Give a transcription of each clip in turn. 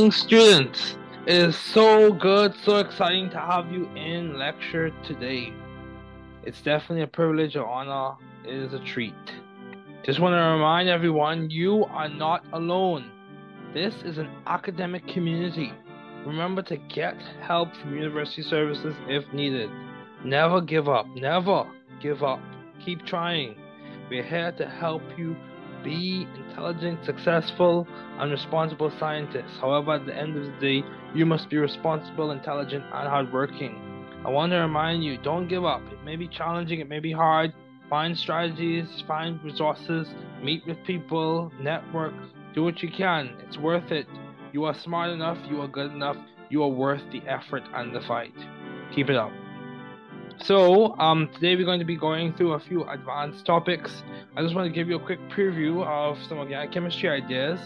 Evening, students. It is so good, so exciting to have you in lecture today. It's definitely a privilege, an honor. It is a treat. Just want to remind everyone you are not alone. This is an academic community. Remember to get help from university services if needed. Never give up. Never give up. Keep trying. We're here to help you be intelligent, successful, and responsible scientists. However, at the end of the day, you must be responsible, intelligent, and hardworking. I want to remind you don't give up. It may be challenging, it may be hard. Find strategies, find resources, meet with people, network, do what you can. It's worth it. You are smart enough, you are good enough, you are worth the effort and the fight. Keep it up. So, um, today we're going to be going through a few advanced topics. I just want to give you a quick preview of some of the chemistry ideas.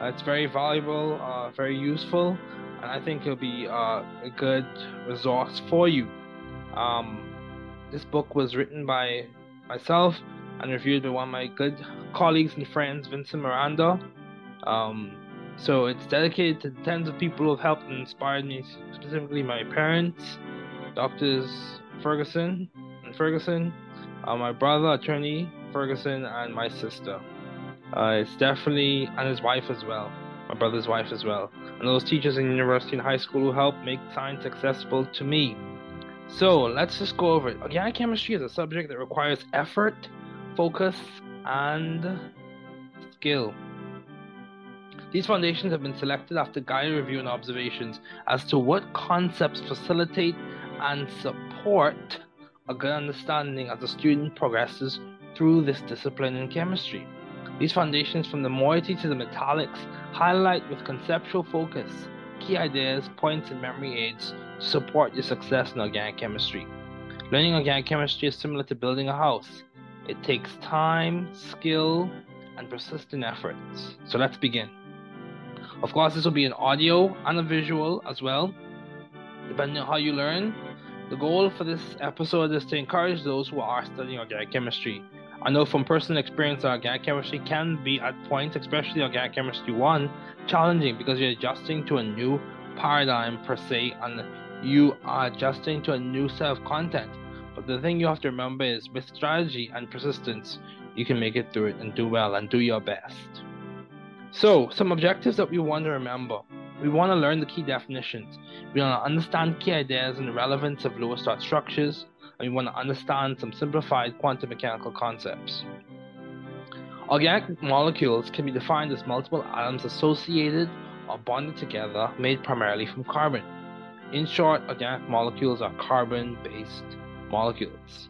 Uh, it's very valuable, uh, very useful, and I think it'll be uh, a good resource for you. Um, this book was written by myself and reviewed by one of my good colleagues and friends, Vincent Miranda. Um, so it's dedicated to the tens of people who have helped and inspired me, specifically my parents, doctors Ferguson and Ferguson, uh, my brother, attorney Ferguson, and my sister. Uh, it's definitely, and his wife as well, my brother's wife as well, and those teachers in university and high school who helped make science accessible to me. So let's just go over it. Organic chemistry is a subject that requires effort, focus, and skill. These foundations have been selected after guided review and observations as to what concepts facilitate and support a good understanding as the student progresses through this discipline in chemistry. These foundations, from the moiety to the metallics, highlight with conceptual focus key ideas, points, and memory aids to support your success in organic chemistry. Learning organic chemistry is similar to building a house. It takes time, skill, and persistent efforts. So let's begin. Of course, this will be an audio and a visual as well. Depending on how you learn, the goal for this episode is to encourage those who are studying organic chemistry. I know from personal experience that organic chemistry can be at points, especially organic chemistry 1, challenging because you're adjusting to a new paradigm per se and you are adjusting to a new set of content. But the thing you have to remember is with strategy and persistence, you can make it through it and do well and do your best. So, some objectives that we want to remember. We want to learn the key definitions. We want to understand key ideas and the relevance of Lewis-dot structures, and we want to understand some simplified quantum mechanical concepts. Organic molecules can be defined as multiple atoms associated or bonded together, made primarily from carbon. In short, organic molecules are carbon based molecules.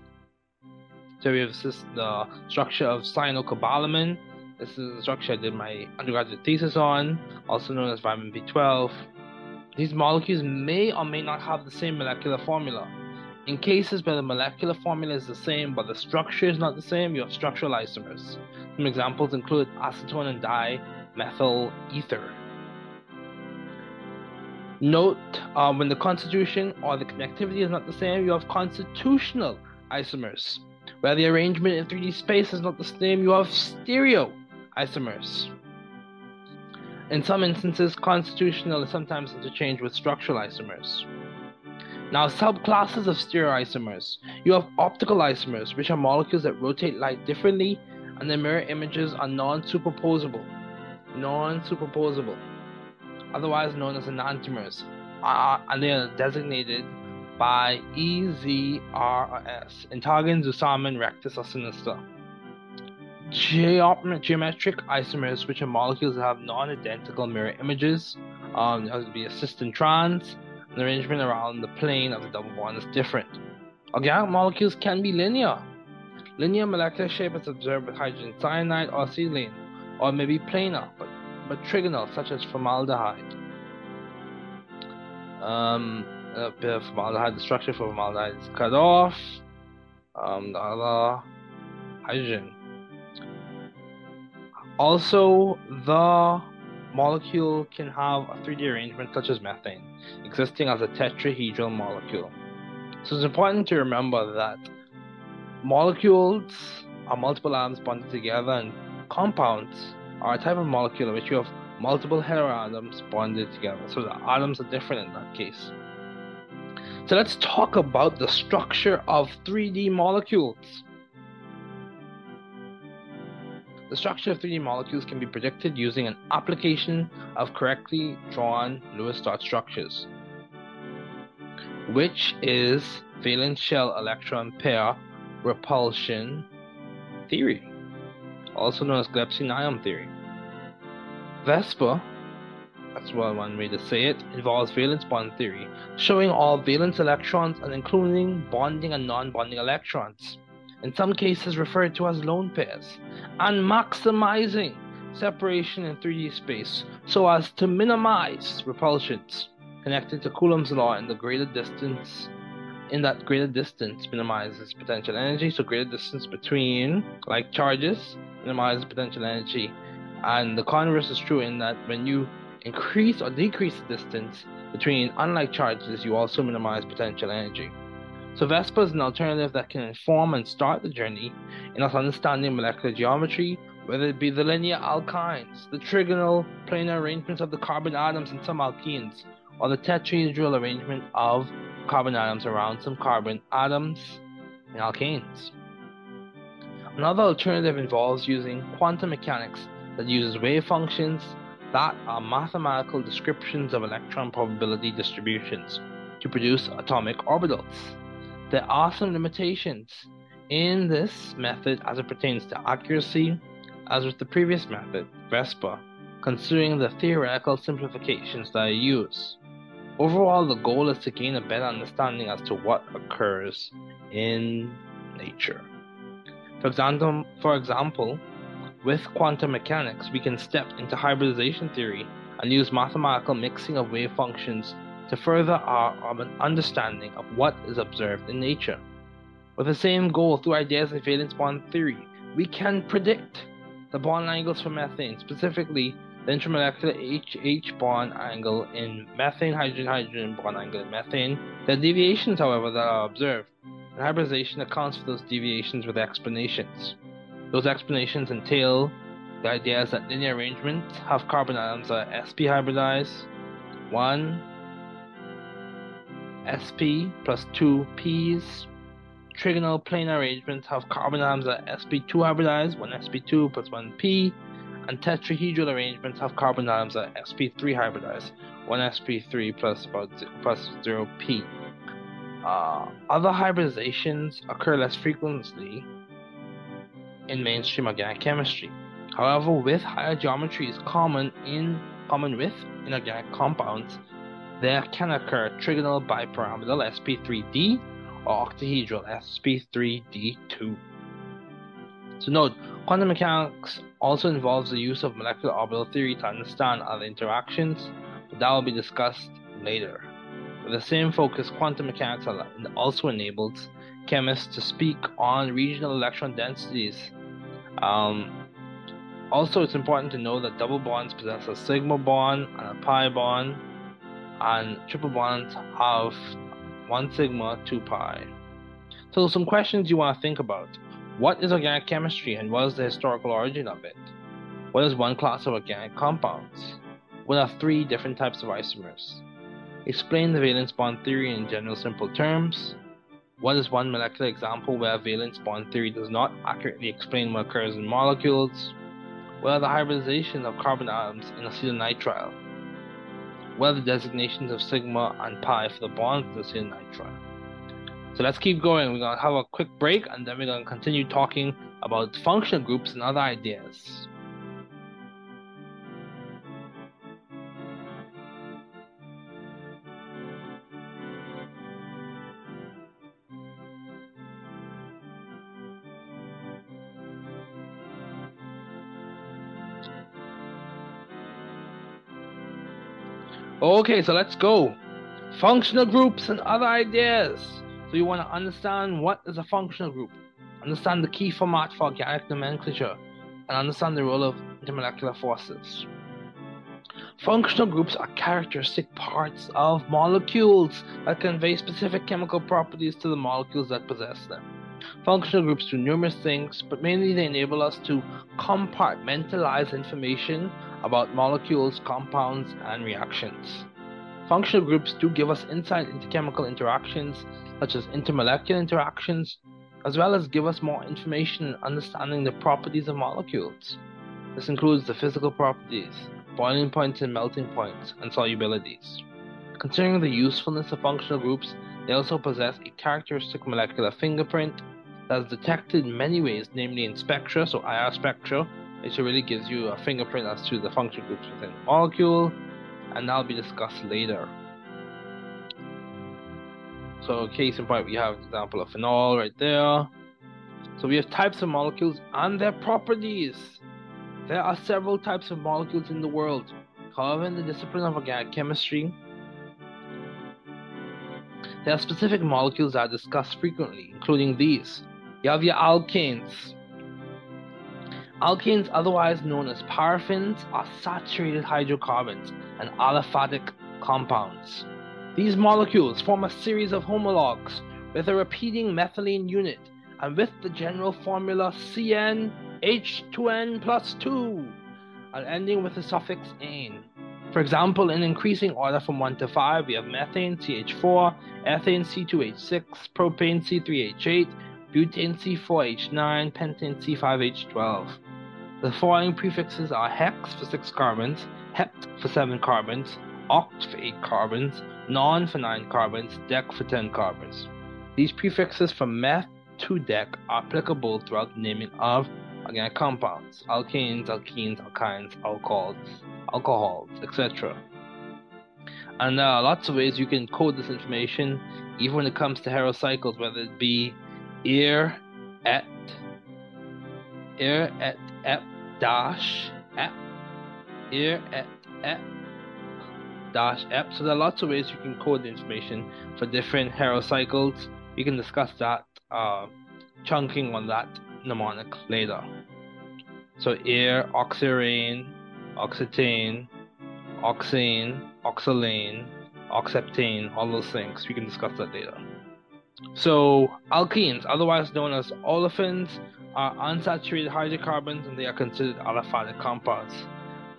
So we have the structure of cyanocobalamin, this is the structure I did my undergraduate thesis on, also known as vitamin B12. These molecules may or may not have the same molecular formula. In cases where the molecular formula is the same but the structure is not the same, you have structural isomers. Some examples include acetone and dimethyl ether. Note uh, when the constitution or the connectivity is not the same, you have constitutional isomers. Where the arrangement in 3D space is not the same, you have stereo isomers. In some instances, constitutional is sometimes interchanged with structural isomers. Now, subclasses of stereoisomers. You have optical isomers, which are molecules that rotate light differently, and their mirror images are non-superposable. Non-superposable, otherwise known as enantiomers, uh, and they are designated by E, Z, R, or S. Entgegen, Zusammen, Rectus, or Sinister. Geometric isomers, which are molecules that have non-identical mirror images. Um, there to be a cis and trans. The arrangement around the plane of the double bond is different. Organic molecules can be linear. Linear molecular shape is observed with hydrogen cyanide or acetylene, or maybe planar, but, but trigonal, such as formaldehyde. Um, a bit of formaldehyde, the structure for formaldehyde is cut off. Um, the other hydrogen. Also, the molecule can have a 3D arrangement such as methane, existing as a tetrahedral molecule. So it's important to remember that molecules are multiple atoms bonded together, and compounds are a type of molecule in which you have multiple heteroatoms bonded together. So the atoms are different in that case. So let's talk about the structure of 3D molecules. The structure of 3D molecules can be predicted using an application of correctly drawn Lewis dot structures, which is valence shell electron pair repulsion theory, also known as Gillespie-Nyholm theory. VSEPR, that's well one way to say it, involves valence bond theory, showing all valence electrons and including bonding and non-bonding electrons in some cases referred to as lone pairs, and maximizing separation in 3D space so as to minimize repulsions connected to Coulomb's law in the greater distance in that greater distance minimizes potential energy. So greater distance between like charges minimizes potential energy. And the converse is true in that when you increase or decrease the distance between unlike charges you also minimize potential energy so VSEPR is an alternative that can inform and start the journey in us understanding molecular geometry, whether it be the linear alkynes, the trigonal planar arrangements of the carbon atoms in some alkenes, or the tetrahedral arrangement of carbon atoms around some carbon atoms in alkanes. Another alternative involves using quantum mechanics that uses wave functions that are mathematical descriptions of electron probability distributions to produce atomic orbitals. There are some limitations in this method as it pertains to accuracy, as with the previous method, VSEPR, considering the theoretical simplifications that I use. Overall, the goal is to gain a better understanding as to what occurs in nature. For example, for example, with quantum mechanics, we can step into hybridization theory and use mathematical mixing of wave functions to further our um, understanding of what is observed in nature. With the same goal through ideas of valence bond theory, we can predict the bond angles for methane, specifically the intermolecular H-H bond angle in methane, hydrogen, hydrogen bond angle in methane. There are deviations, however, that are observed, and hybridization accounts for those deviations with explanations. Those explanations entail the ideas that linear arrangements have carbon atoms are sp hybridized, 1 sp plus 2 p's. Trigonal planar arrangements have carbon atoms at sp2 hybridized, 1 sp2 plus 1 p, and tetrahedral arrangements have carbon atoms at sp3 hybridized, 1 sp3 plus 0 p. Uh, other hybridizations occur less frequently in mainstream organic chemistry. However, with higher geometries common in common with inorganic compounds, there can occur trigonal bipyramidal sp3d or octahedral sp3d2. So note, quantum mechanics also involves the use of molecular orbital theory to understand other interactions, but that will be discussed later. With the same focus, quantum mechanics also enables chemists to speak on regional electron densities. Um, also, it's important to know that double bonds possess a sigma bond and a pi bond, and triple bonds have 1 sigma 2 pi. So some questions you want to think about. What is organic chemistry and what is the historical origin of it? What is one class of organic compounds? What are three different types of isomers? Explain the valence bond theory in general simple terms. What is one molecular example where valence bond theory does not accurately explain what occurs in molecules? What are the hybridization of carbon atoms in acetonitrile? What are the designations of sigma and pi for the bonds of the acetonitrile? So let's keep going. We're going to have a quick break and then we're going to continue talking about functional groups and other ideas. Okay, so let's go. Functional groups and other ideas. So you want to understand what is a functional group, understand the key format for organic nomenclature, and understand the role of intermolecular forces. Functional groups are characteristic parts of molecules that convey specific chemical properties to the molecules that possess them. Functional groups do numerous things, but mainly they enable us to compartmentalize information about molecules, compounds, and reactions. Functional groups do give us insight into chemical interactions, such as intermolecular interactions, as well as give us more information in understanding the properties of molecules. This includes the physical properties, boiling points and melting points, and solubilities. Considering the usefulness of functional groups, they also possess a characteristic molecular fingerprint that is detected in many ways, namely in spectra, so IR spectra, which really gives you a fingerprint as to the function groups within the molecule, and that'll be discussed later. So, case in point, we have an example of phenol right there. So, we have types of molecules and their properties. There are several types of molecules in the world. However, in the discipline of organic chemistry, there are specific molecules that are discussed frequently, including these. You have your alkanes, Alkanes, otherwise known as paraffins, are saturated hydrocarbons and aliphatic compounds. These molecules form a series of homologs with a repeating methylene unit and with the general formula CnH2n plus 2 and ending with the suffix ane. For example, in increasing order from 1 to 5, we have methane CH4, ethane C2H6, propane C3H8, butane C4H9, pentane C5H12. The following prefixes are hex for 6 carbons, hept for 7 carbons, oct for 8 carbons, non for 9 carbons, dec for 10 carbons. These prefixes from meth to dec are applicable throughout the naming of organic compounds, alkanes, alkenes, alkynes, alcohols, alcohols, etc. And there are lots of ways you can code this information, even when it comes to heterocycles, whether it be ir, et, ir, et, ep dash ep ir et ep dash ep. So there are lots of ways you can code the information for different heterocycles. We can discuss that uh, chunking on that mnemonic later. So ir, oxirane, oxetane, oxane, oxalane, oxeptane, all those things. We can discuss that later. So alkenes, otherwise known as olefins, are unsaturated hydrocarbons and they are considered aliphatic compounds.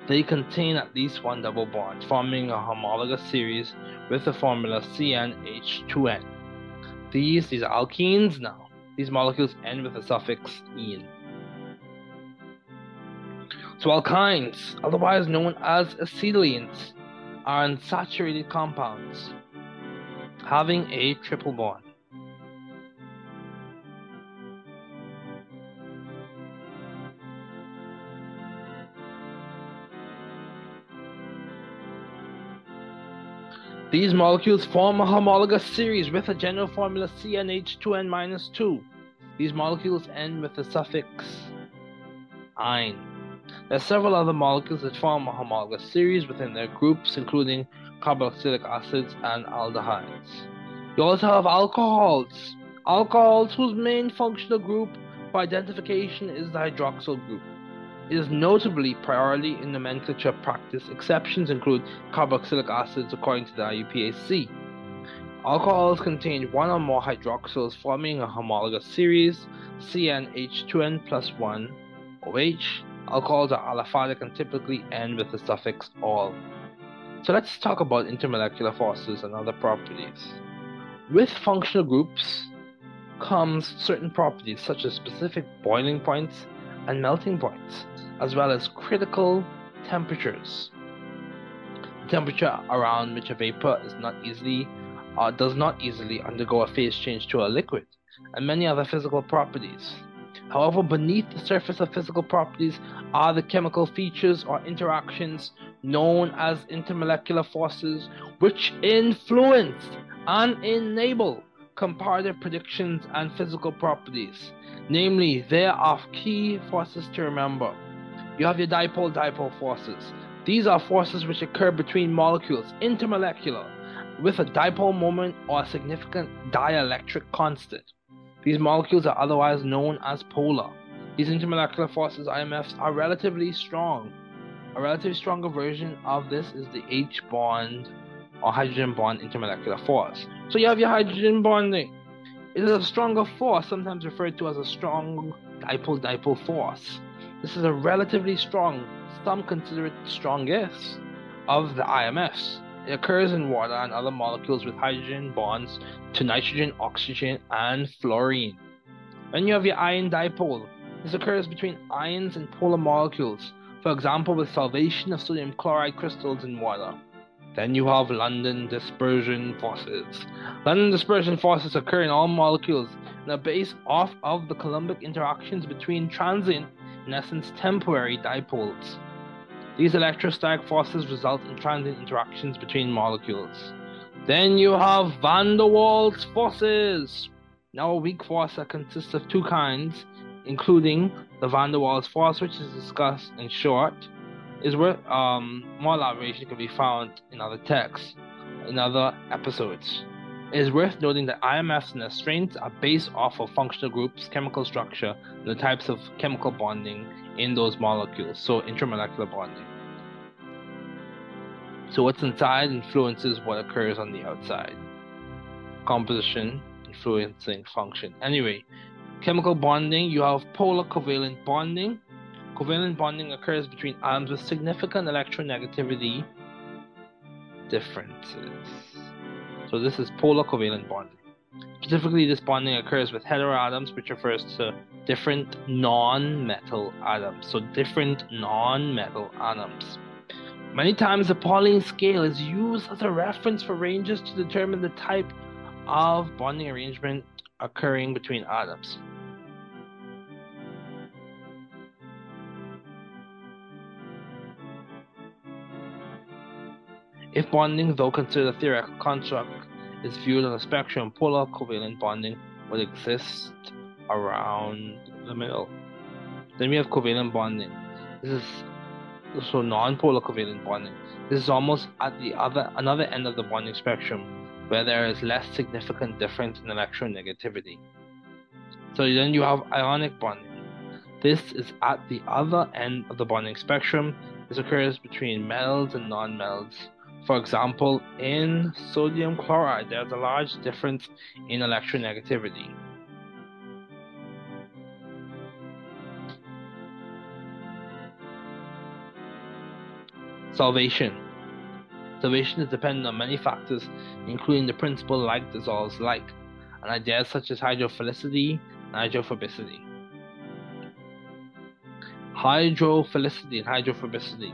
They contain at least one double bond, forming a homologous series with the formula CnH2n. These, these are alkenes now. These molecules end with the suffix "-ene". So alkynes, otherwise known as acetylenes, are unsaturated compounds having a triple bond. These molecules form a homologous series with a general formula CnH2n-2. These molecules end with the suffix "-ine". There are several other molecules that form a homologous series within their groups, including carboxylic acids and aldehydes. You also have alcohols. Alcohols whose main functional group for identification is the hydroxyl group is notably priority in nomenclature practice. Exceptions include carboxylic acids according to the IUPAC. Alcohols contain one or more hydroxyls forming a homologous series, CnH2n plus 1 OH. Alcohols are aliphatic and typically end with the suffix "-ol". So let's talk about intermolecular forces and other properties. With functional groups comes certain properties such as specific boiling points and melting points as well as critical temperatures. The temperature around which a vapor is not easily uh, does not easily undergo a phase change to a liquid, and many other physical properties. However, beneath the surface of physical properties are the chemical features or interactions known as intermolecular forces, which influence and enable comparative predictions and physical properties. Namely, there are key forces to remember. You have your dipole dipole forces. These are forces which occur between molecules, intermolecular, with a dipole moment or a significant dielectric constant. These molecules are otherwise known as polar. These intermolecular forces, IMFs, are relatively strong. A relatively stronger version of this is the H bond or hydrogen bond intermolecular force. So you have your hydrogen bonding. It is a stronger force, sometimes referred to as a strong dipole dipole force. This is a relatively strong, some consider it strongest, of the IMFs. It occurs in water and other molecules with hydrogen bonds to nitrogen, oxygen, and fluorine. Then you have your ion dipole. This occurs between ions and polar molecules, for example, with solvation of sodium chloride crystals in water. Then you have London dispersion forces. London dispersion forces occur in all molecules and are based off of the Coulombic interactions between transient, in essence temporary, dipoles. These electrostatic forces result in transient interactions between molecules. Then you have van der Waals forces. Now, a weak force that consists of two kinds, including the van der Waals force, which is discussed in short, is where um, more elaboration can be found in other texts, in other episodes. It is worth noting that IMFs and their strengths are based off of functional groups, chemical structure, and the types of chemical bonding in those molecules, so intermolecular bonding. So, what's inside influences what occurs on the outside. Composition influencing function. Anyway, chemical bonding, you have polar covalent bonding. Covalent bonding occurs between atoms with significant electronegativity differences. So this is polar covalent bonding. Specifically, this bonding occurs with heteroatoms, which refers to different non-metal atoms. So different non-metal atoms. Many times the Pauling scale is used as a reference for ranges to determine the type of bonding arrangement occurring between atoms. If bonding, though considered a theoretical construct, is viewed on a spectrum, polar covalent bonding would exist around the middle. Then we have covalent bonding. This is so non-polar covalent bonding. This is almost at the other another end of the bonding spectrum, where there is less significant difference in electronegativity. So then you have ionic bonding. This is at the other end of the bonding spectrum. This occurs between metals and non-metals for example, in sodium chloride, there's a large difference in electronegativity. Solvation. Solvation is dependent on many factors, including the principle like dissolves like, and ideas such as hydrophilicity and hydrophobicity. Hydrophilicity and hydrophobicity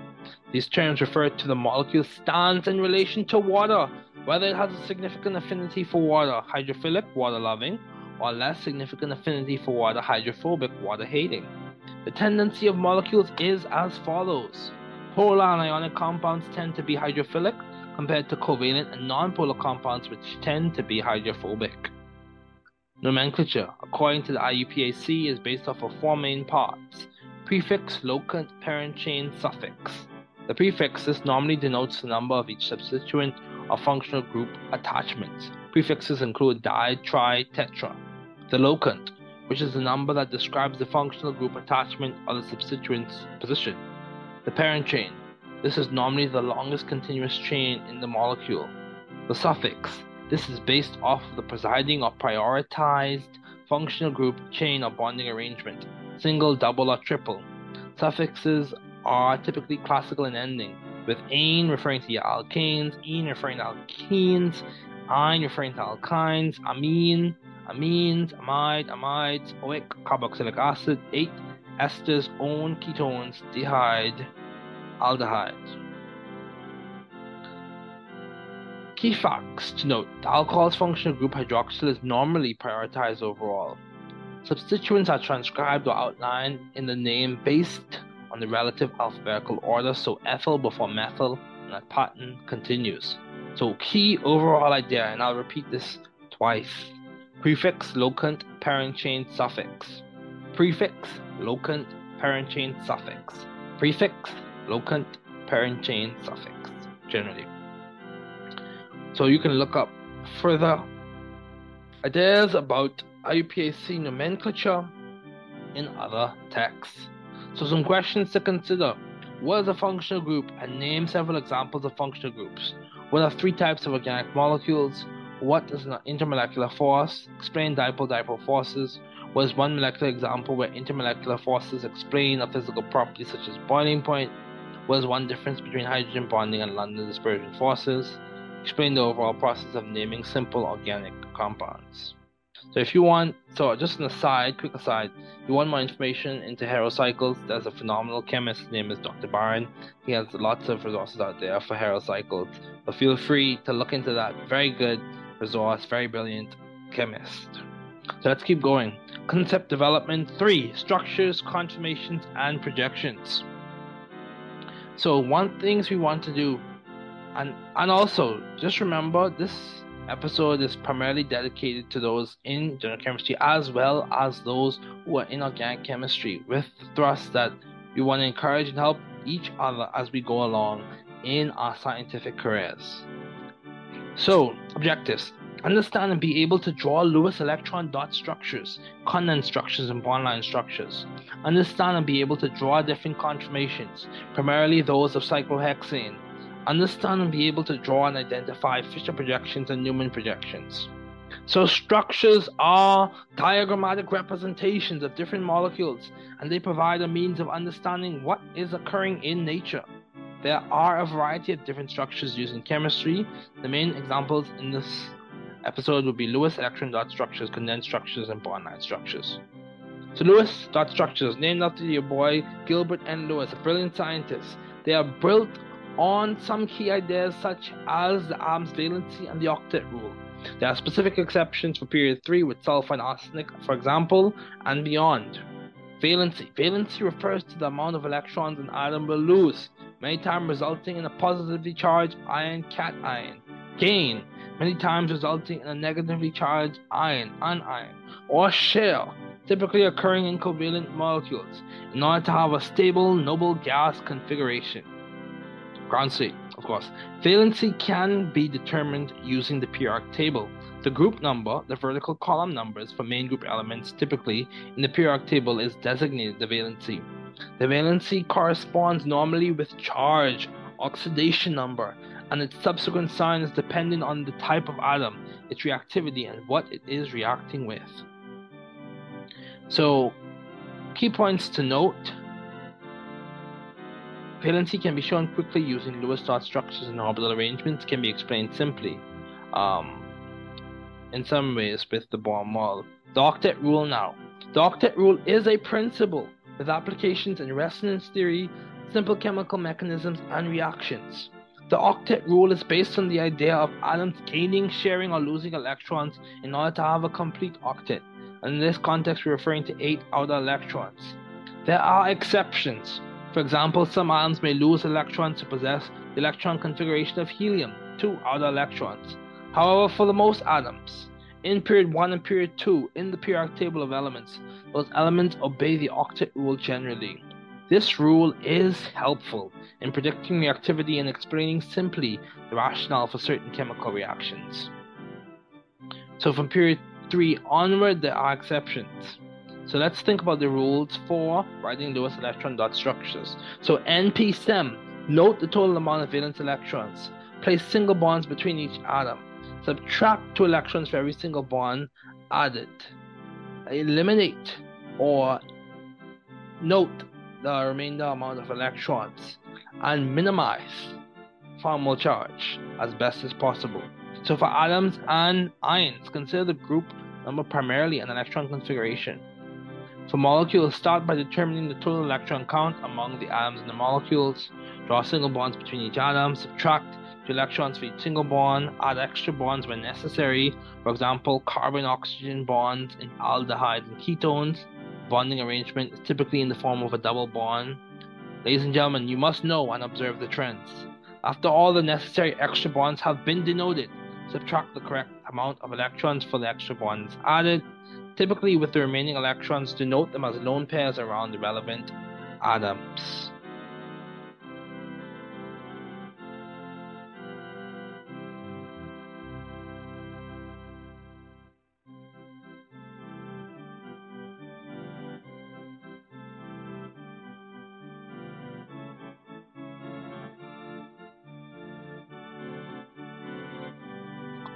these terms refer to the molecule's stance in relation to water, whether it has a significant affinity for water, hydrophilic, water loving, or less significant affinity for water, hydrophobic, water hating. The tendency of molecules is as follows polar and ionic compounds tend to be hydrophilic compared to covalent and nonpolar compounds, which tend to be hydrophobic. Nomenclature, according to the IUPAC, is based off of four main parts prefix, locant, parent chain, suffix. The prefixes normally denotes the number of each substituent or functional group attachments. Prefixes include di, tri, tetra. The locant, which is the number that describes the functional group attachment or the substituent's position. The parent chain. This is normally the longest continuous chain in the molecule. The suffix. This is based off the presiding or prioritized functional group chain or bonding arrangement, single, double, or triple. Suffixes are typically classical in ending, with ane referring to alkanes, ene referring to alkenes, ine referring to alkynes, amine, amines, amide, amides, oic, carboxylic acid, ate, esters, own, ketones, dehyde, aldehydes. Key facts to note the alcohol's functional group hydroxyl is normally prioritized overall. Substituents are transcribed or outlined in the name based on the relative alphabetical order, so ethyl before methyl, and that pattern continues. So, key overall idea, and I'll repeat this twice prefix, locant, parent chain, suffix. Prefix, locant, parent chain, suffix. Prefix, locant, parent chain, suffix, generally. So you can look up further ideas about IUPAC nomenclature in other texts. So some questions to consider. What is a functional group? And name several examples of functional groups. What are three types of organic molecules? What is an intermolecular force? Explain dipole-dipole forces. What is one molecular example where intermolecular forces explain a physical property such as boiling point? What is one difference between hydrogen bonding and London dispersion forces? Explain the overall process of naming simple organic compounds. So if you want, so just an aside, quick aside, you want more information into heterocycles, there's a phenomenal chemist, his name is Dr. Byron. He has lots of resources out there for heterocycles. So feel free to look into that. Very good resource, very brilliant chemist. So let's keep going. Concept development three structures, conformations, and projections. So one things we want to do, and and also just remember this episode is primarily dedicated to those in general chemistry as well as those who are in organic chemistry with the thrust that we want to encourage and help each other as we go along in our scientific careers. So, objectives understand and be able to draw Lewis electron dot structures, condensed structures, and bond line structures. Understand and be able to draw different conformations, primarily those of cyclohexane, understand and be able to draw and identify Fischer projections and Newman projections. So, structures are diagrammatic representations of different molecules, and they provide a means of understanding what is occurring in nature. There are a variety of different structures used in chemistry. The main examples in this episode would be Lewis electron dot structures, condensed structures, and bond line structures. So, Lewis dot structures, named after your boy Gilbert N. Lewis, a brilliant scientist. They are built on some key ideas such as the arms valency and the octet rule. There are specific exceptions for period 3 with sulfur and arsenic, for example, and beyond. Valency. Valency refers to the amount of electrons an atom will lose, many times resulting in a positively charged ion cation. Gain. Many times resulting in a negatively charged ion anion. Or share, typically occurring in covalent molecules, in order to have a stable noble gas configuration. Ground state, of course. Valency can be determined using the periodic table. The group number, the vertical column numbers for main group elements typically in the periodic table is designated the valency. The valency corresponds normally with charge, oxidation number, and its subsequent sign is dependent on the type of atom, its reactivity, and what it is reacting with. So, key points to note Valency can be shown quickly using Lewis dot structures and orbital arrangements can be explained simply. Um, in some ways with the Bohr model. The octet rule now. The octet rule is a principle with applications in resonance theory, simple chemical mechanisms, and reactions. The octet rule is based on the idea of atoms gaining, sharing, or losing electrons in order to have a complete octet. In this context, we're referring to eight outer electrons. There are exceptions. For example, some atoms may lose electrons to possess the electron configuration of helium, two outer electrons. However, for the most atoms, in period 1 and period 2 in the periodic table of elements, those elements obey the octet rule generally. This rule is helpful in predicting reactivity and explaining simply the rationale for certain chemical reactions. So from period 3 onward, there are exceptions. So let's think about the rules for writing Lewis electron dot structures. So NP-SEM, note the total amount of valence electrons. Place single bonds between each atom. Subtract two electrons for every single bond added. Eliminate or note the remainder amount of electrons and minimize formal charge as best as possible. So for atoms and ions, consider the group number primarily an electron configuration. For molecules, start by determining the total electron count among the atoms in the molecules. Draw single bonds between each atom. Subtract to electrons for each single bond, add extra bonds when necessary. For example, carbon oxygen bonds in aldehydes and ketones. Bonding arrangement is typically in the form of a double bond. Ladies and gentlemen, you must know and observe the trends. After all the necessary extra bonds have been denoted, subtract the correct amount of electrons for the extra bonds added. Typically, with the remaining electrons, denote them as lone pairs around the relevant atoms.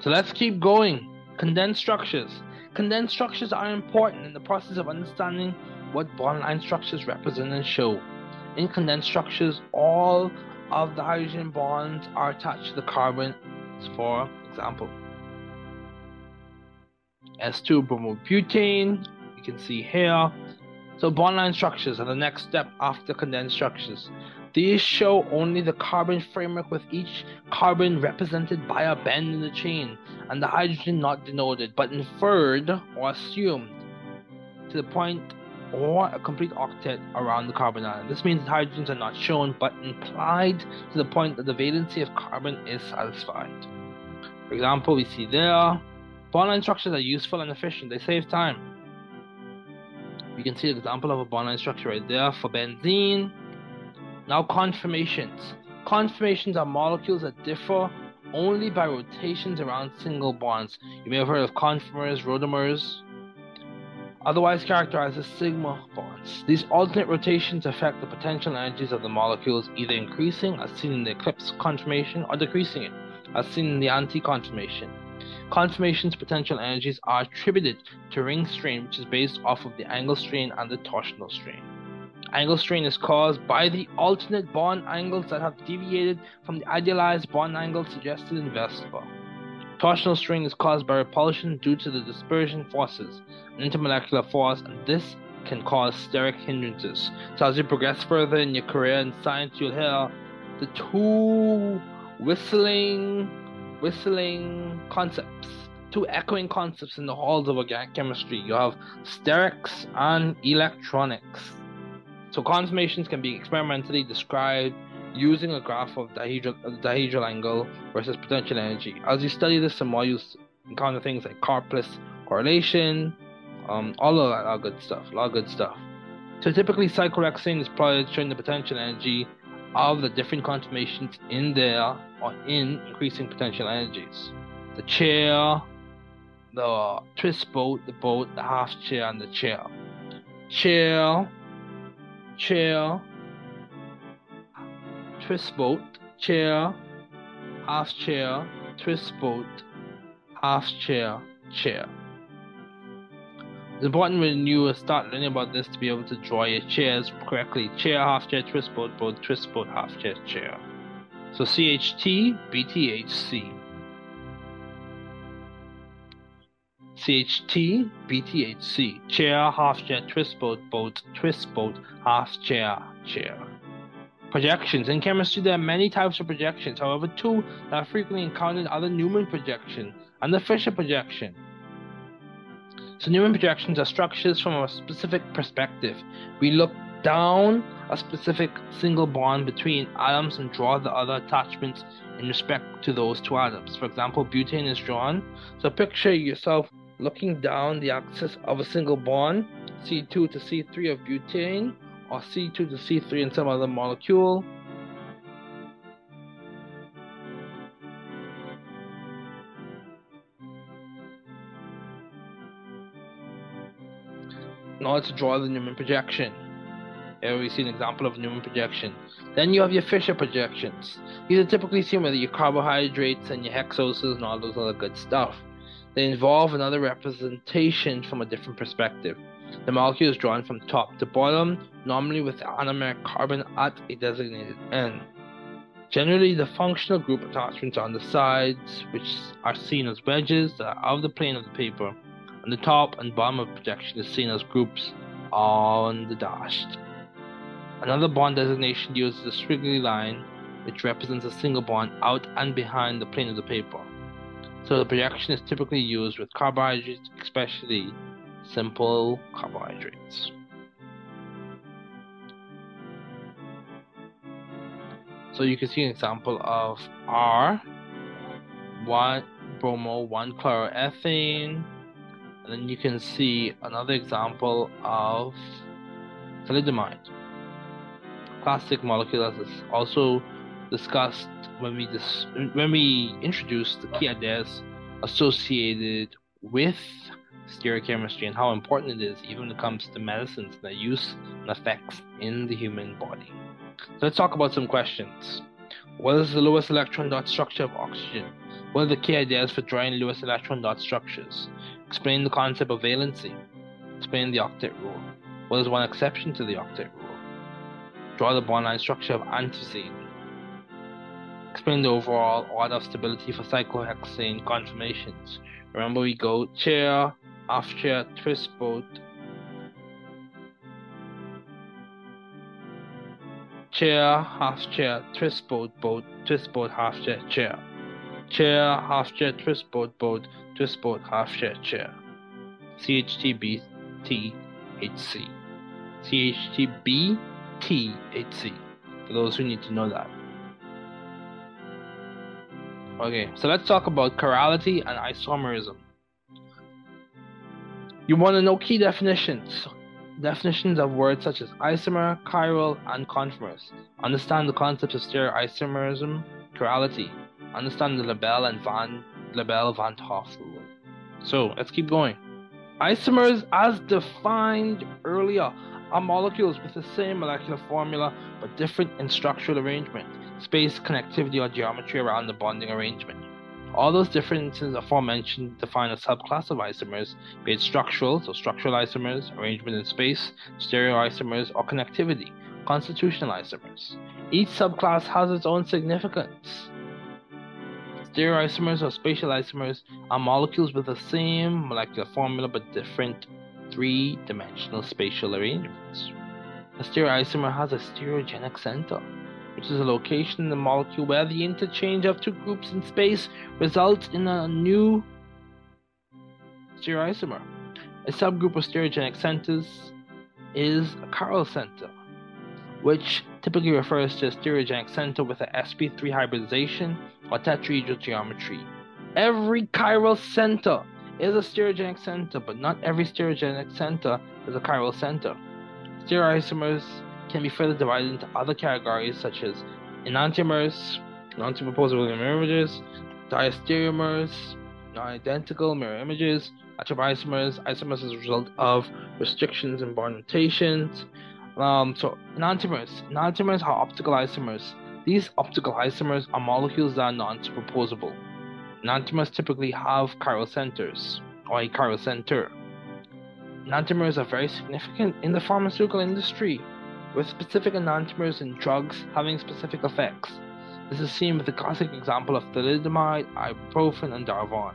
So let's keep going. Condensed structures. Condensed structures are important in the process of understanding what bond line structures represent and show. In condensed structures, all of the hydrogen bonds are attached to the carbon. For example, S2 bromobutane, you can see here. So bond line structures are the next step after condensed structures. These show only the carbon framework with each carbon represented by a bend in the chain, and the hydrogen not denoted, but inferred or assumed to the point or a complete octet around the carbon atom. This means hydrogens are not shown, but implied to the point that the valency of carbon is satisfied. For example, we see there, bond line structures are useful and efficient. They save time. You can see an example of a bond structure right there for benzene now conformations. Conformations are molecules that differ only by rotations around single bonds. You may have heard of conformers, rotamers, otherwise characterized as sigma bonds. These alternate rotations affect the potential energies of the molecules, either increasing, as seen in the eclipse conformation, or decreasing it, as seen in the anti-conformation. Conformation's potential energies are attributed to ring strain, which is based off of the angle strain and the torsional strain. Angle strain is caused by the alternate bond angles that have deviated from the idealized bond angle suggested in VSEPR. Torsional strain is caused by repulsion due to the dispersion forces, an intermolecular force, and this can cause steric hindrances. So as you progress further in your career in science, you'll hear the two whistling, whistling concepts, two echoing concepts in the halls of organic chemistry. You have sterics and electronics. So conformations can be experimentally described using a graph of dihedral, dihedral angle versus potential energy. As you study this, some more you encounter things like Karplus correlation, um, all of that, all good stuff, a lot of good stuff. So typically, cyclohexane is plotted showing the potential energy of the different conformations in there or in increasing potential energies. The chair, the twist boat, the boat, the half chair, and the chair. Chair chair, twist boat, chair, half chair, twist boat, half chair, chair. It's important when you start learning about this to be able to draw your chairs correctly. Chair, half chair, twist boat, boat, twist boat, half chair, chair. So CHT, BTHC. CHT, BTHC, chair, half chair, twist boat, boat, twist boat, half chair, chair. Projections. In chemistry, there are many types of projections. However, two that are frequently encountered are the Newman projection and the Fischer projection. So, Newman projections are structures from a specific perspective. We look down a specific single bond between atoms and draw the other attachments in respect to those two atoms. For example, butane is drawn. So, picture yourself looking down the axis of a single bond, C2 to C3 of butane, or C2 to C3 in some other molecule. Order to draw the Newman projection. Here we see an example of Newman projection. Then you have your Fischer projections. These are typically seen with your carbohydrates and your hexoses and all those other good stuff. They involve another representation from a different perspective. The molecule is drawn from top to bottom, normally with the anomeric carbon at a designated end. Generally, the functional group attachments are on the sides, which are seen as wedges that are out of the plane of the paper, and the top and bottom of projection is seen as groups on the dashed. Another bond designation uses a squiggly line which represents a single bond out and behind the plane of the paper. So the projection is typically used with carbohydrates, especially simple carbohydrates. So you can see an example of R, one bromo, one chloroethane, and then you can see another example of thalidomide. Classic molecule as is also discussed when we dis- when we introduced the key ideas associated with stereochemistry and how important it is even when it comes to medicines and their use and effects in the human body. So let's talk about some questions. What is the Lewis electron dot structure of oxygen? What are the key ideas for drawing Lewis electron dot structures? Explain the concept of valency. Explain the octet rule. What is one exception to the octet rule? Draw the bond line structure of antizine. Explain the overall order of stability for cyclohexane conformations. Remember we go chair, half chair, twist boat, chair, half chair, twist boat, boat, twist boat, half chair, chair. Chair, half chair, twist boat, boat, twist boat, half chair, chair. CHTB THC. CHTB THC. For those who need to know that. Okay, so let's talk about chirality and isomerism. You want to know key definitions. Definitions of words such as isomer, chiral, and conformers. Understand the concepts of stereoisomerism, chirality. Understand the Le Bel and Van Le Bel Van 't Hoff rule. So let's keep going. Isomers, as defined earlier, are molecules with the same molecular formula but different in structural arrangement, space, connectivity, or geometry around the bonding arrangement. All those differences aforementioned define a subclass of isomers, be it structural, so structural isomers, arrangement in space, stereoisomers, or connectivity, constitutional isomers. Each subclass has its own significance. Stereoisomers or spatial isomers are molecules with the same molecular formula but different three dimensional spatial arrangements. A stereoisomer has a stereogenic center which is a location in the molecule where the interchange of two groups in space results in a new stereoisomer. A subgroup of stereogenic centers is a chiral center, which typically refers to a stereogenic center with a sp3 hybridization or tetrahedral geometry. Every chiral center is a stereogenic center, but not every stereogenic center is a chiral center. Stereoisomers can be further divided into other categories such as enantiomers, non-superposable mirror images, diastereomers, non-identical mirror images, atropisomers, isomers as a result of restrictions in bond rotations. Um, so enantiomers, enantiomers are optical isomers. These optical isomers are molecules that are non-superposable. Enantiomers typically have chiral centers, or a chiral center. Enantiomers are very significant in the pharmaceutical industry with specific enantiomers in drugs having specific effects. This is seen with the classic example of thalidomide, ibuprofen, and Darvon,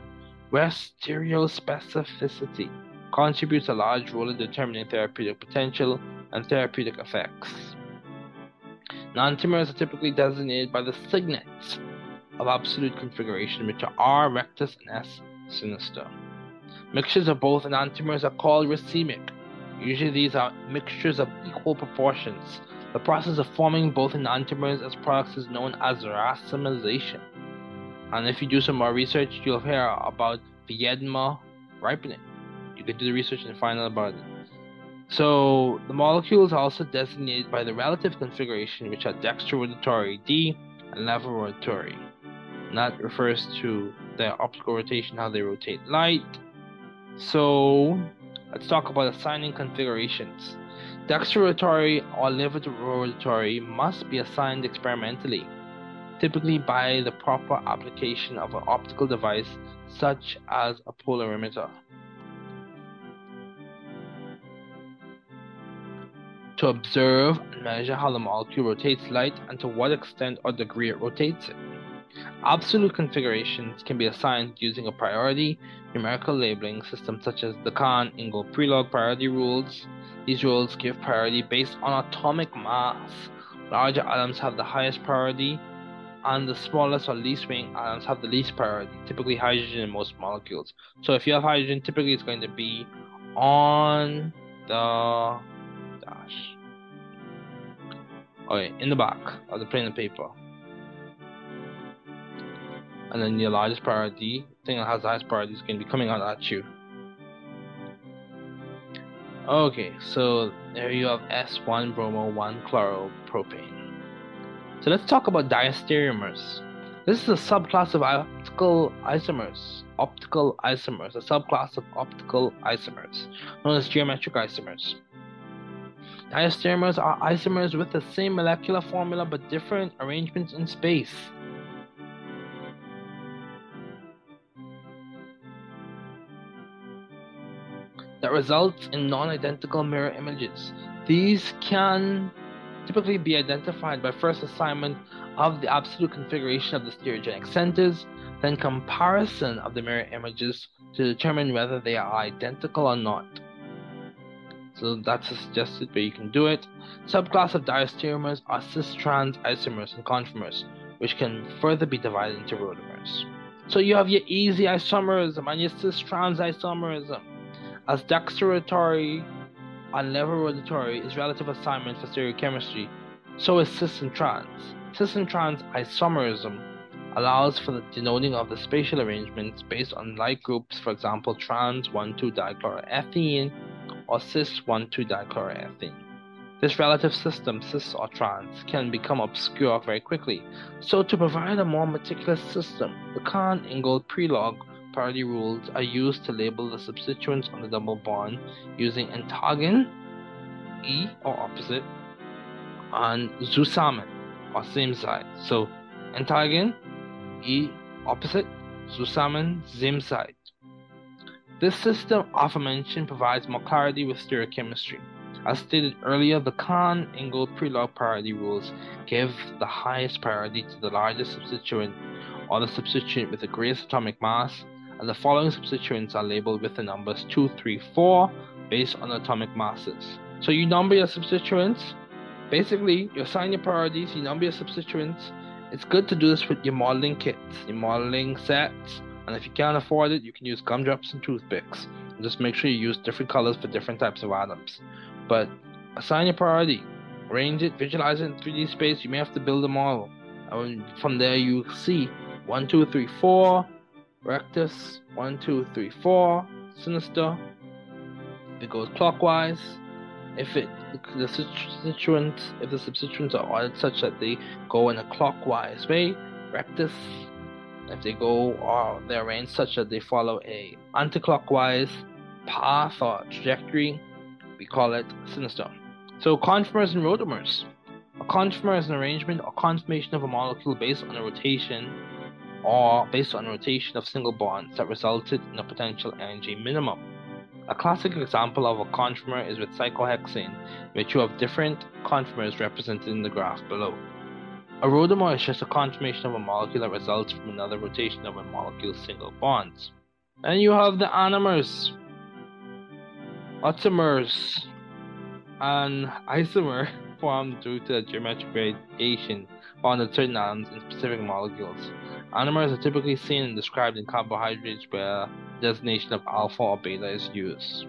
where stereospecificity contributes a large role in determining therapeutic potential and therapeutic effects. Enantiomers are typically designated by the signets of absolute configuration, which are R rectus and S sinister. Mixtures of both enantiomers are called racemic, Usually these are mixtures of equal proportions. The process of forming both enantiomers as products is known as racemization. And if you do some more research, you'll hear about Viedma ripening. You can do the research and find out about it. So the molecules are also designated by the relative configuration, which are dextrorotatory D and levorotatory. And that refers to their optical rotation, how they rotate light. So Let's talk about assigning configurations. Dextrorotatory or levorotatory must be assigned experimentally, typically by the proper application of an optical device such as a polarimeter. To observe and measure how the molecule rotates light and to what extent or degree it rotates it. Absolute configurations can be assigned using a priority numerical labeling system such as the Cahn Ingold Prelog priority rules. These rules give priority based on atomic mass. Larger atoms have the highest priority, and the smallest or least weighing atoms have the least priority, typically hydrogen in most molecules. So if you have hydrogen, typically it's going to be on the dash. Okay, in the back of the plane of paper. And then your largest priority, thing that has the highest priority, is going to be coming out at you. Okay, so there you have S1 bromo 1 chloropropane. So let's talk about diastereomers. This is a subclass of optical isomers. Optical isomers, a subclass of optical isomers, known as geometric isomers. Diastereomers are isomers with the same molecular formula but different arrangements in space. That results in non-identical mirror images. These can typically be identified by first assignment of the absolute configuration of the stereogenic centers, then comparison of the mirror images to determine whether they are identical or not. So that's a suggested way you can do it. Subclass of diastereomers are cis-trans isomers and conformers, which can further be divided into rotamers. So you have your E-Z isomerism and your cis-trans isomerism. As dexteratory and levorotatory is relative assignment for stereochemistry, so is cis and trans. Cis and trans isomerism allows for the denoting of the spatial arrangements based on like groups, for example, trans 1,2 dichloroethene or cis 1,2 dichloroethene. This relative system, cis or trans, can become obscure very quickly. So, to provide a more meticulous system, the Cahn-Ingold-Prelog priority rules are used to label the substituents on the double bond using entgegen, E or opposite, and zusammen or same side. So entgegen, E opposite, zusammen same side. This system aforementioned provides more clarity with stereochemistry. As stated earlier, the Cahn-Ingold-Prelog priority rules give the highest priority to the largest substituent or the substituent with the greatest atomic mass and the following substituents are labeled with the numbers 2, 3, 4 based on atomic masses. So you number your substituents. Basically, you assign your priorities, you number your substituents. It's good to do this with your modeling kits, your modeling sets, and if you can't afford it, you can use gumdrops and toothpicks. And just make sure you use different colors for different types of atoms. But assign your priority, arrange it, visualize it in 3D space. You may have to build a model. And from there, you see 1, 2, 3, 4, rectus, one, two, three, four, sinister. It goes clockwise. If it the substituents if the substituents are ordered such that they go in a clockwise way, rectus. If they go uh, or they're arranged such that they follow a anticlockwise path or trajectory, we call it sinister. So conformers and rotamers. A conformer is an arrangement or conformation of a molecule based on a rotation or based on rotation of single bonds that resulted in a potential energy minimum. A classic example of a conformer is with cyclohexane, which you have different conformers represented in the graph below. A rotamer is just a conformation of a molecule that results from another rotation of a molecule's single bonds. And you have the anomers, automers, and isomer formed due to the geometric gradation found in certain atoms in specific molecules. Anomers are typically seen and described in carbohydrates where designation of alpha or beta is used.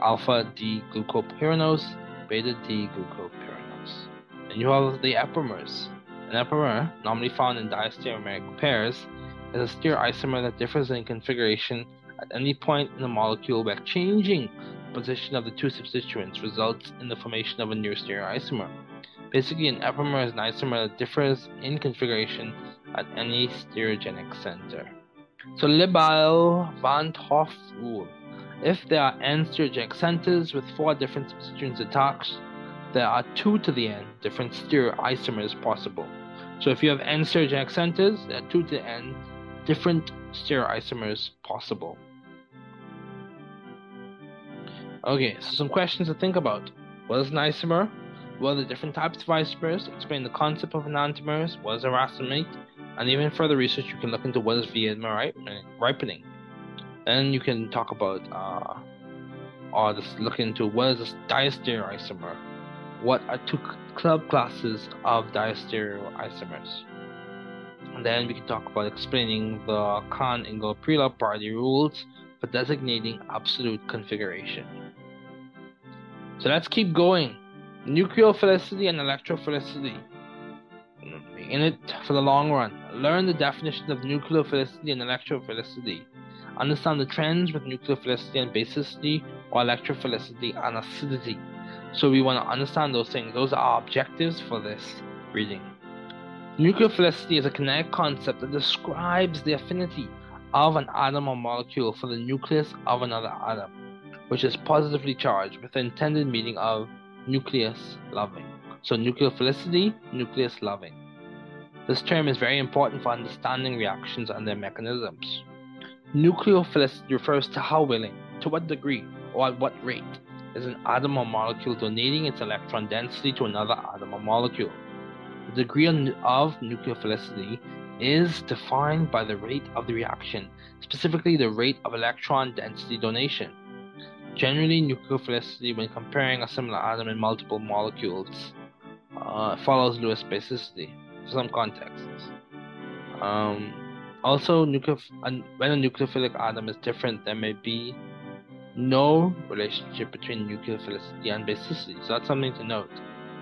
Alpha D glucopyranose, beta D glucopyranose. And you have the epimers. An epimer, normally found in diastereomeric pairs, is a stereoisomer that differs in configuration at any point in the molecule where changing the position of the two substituents results in the formation of a new stereoisomer. Basically, an epimer is an isomer that differs in configuration at any stereogenic center. So Le Bel van 't rule. If there are n stereogenic centers with four different substituents attached, there are two to the n different stereoisomers possible. So if you have n stereogenic centers, there are two to the n different stereoisomers possible. Okay, so some questions to think about. What is an isomer? What are the different types of isomers? Explain the concept of enantiomers. What is a racemate? And even further research, you can look into what is Viedma ripening. Then you can talk about, uh, or just look into what is a diastereoisomer. What are two club classes of diastereoisomers? And then we can talk about explaining the Cahn Ingold Prelog party rules for designating absolute configuration. So let's keep going. Nucleophilicity and electrophilicity. In it for the long run. Learn the definitions of nucleophilicity and electrophilicity. Understand the trends with nucleophilicity and basicity or electrophilicity and acidity. So we want to understand those things. Those are our objectives for this reading. Nucleophilicity is a kinetic concept that describes the affinity of an atom or molecule for the nucleus of another atom, which is positively charged with the intended meaning of nucleus loving. So nucleophilicity, nucleus loving. This term is very important for understanding reactions and their mechanisms. Nucleophilicity refers to how willing, to what degree, or at what rate is an atom or molecule donating its electron density to another atom or molecule. The degree of nucleophilicity is defined by the rate of the reaction, specifically the rate of electron density donation. Generally, nucleophilicity, when comparing a similar atom in multiple molecules, uh, follows Lewis basicity some contexts. Um, also, when a nucleophilic atom is different, there may be no relationship between nucleophilicity and basicity. So that's something to note.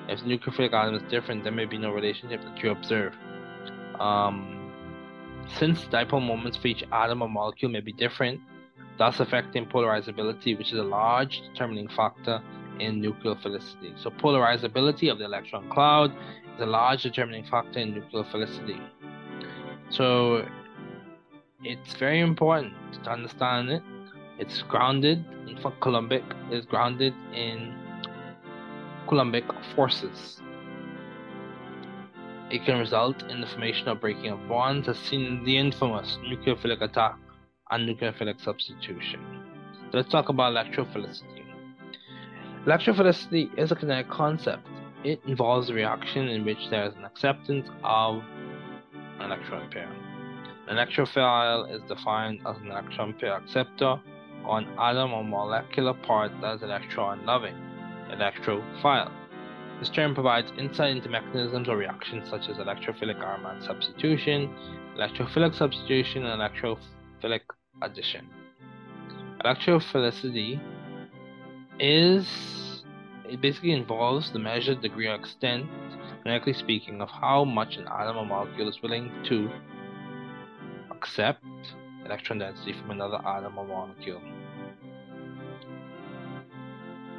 If the nucleophilic atom is different, there may be no relationship that you observe. Um, since dipole moments for each atom or molecule may be different, thus affecting polarizability, which is a large determining factor in nucleophilicity. So polarizability of the electron cloud a large determining factor in nucleophilicity. So it's very important to understand it. It's grounded in Coulombic is grounded in Coulombic forces. It can result in the formation or breaking of bonds, as seen in the infamous nucleophilic attack and nucleophilic substitution. So let's talk about electrophilicity. Electrophilicity is a kinetic concept. It involves a reaction in which there is an acceptance of an electron pair. An electrophile is defined as an electron pair acceptor or an atom or molecular part that is electron loving, electrophile. This term provides insight into mechanisms or reactions such as electrophilic aromatic substitution, electrophilic substitution, and electrophilic addition. Electrophilicity is it basically involves the measured degree or extent, genetically speaking, of how much an atom or molecule is willing to accept electron density from another atom or molecule.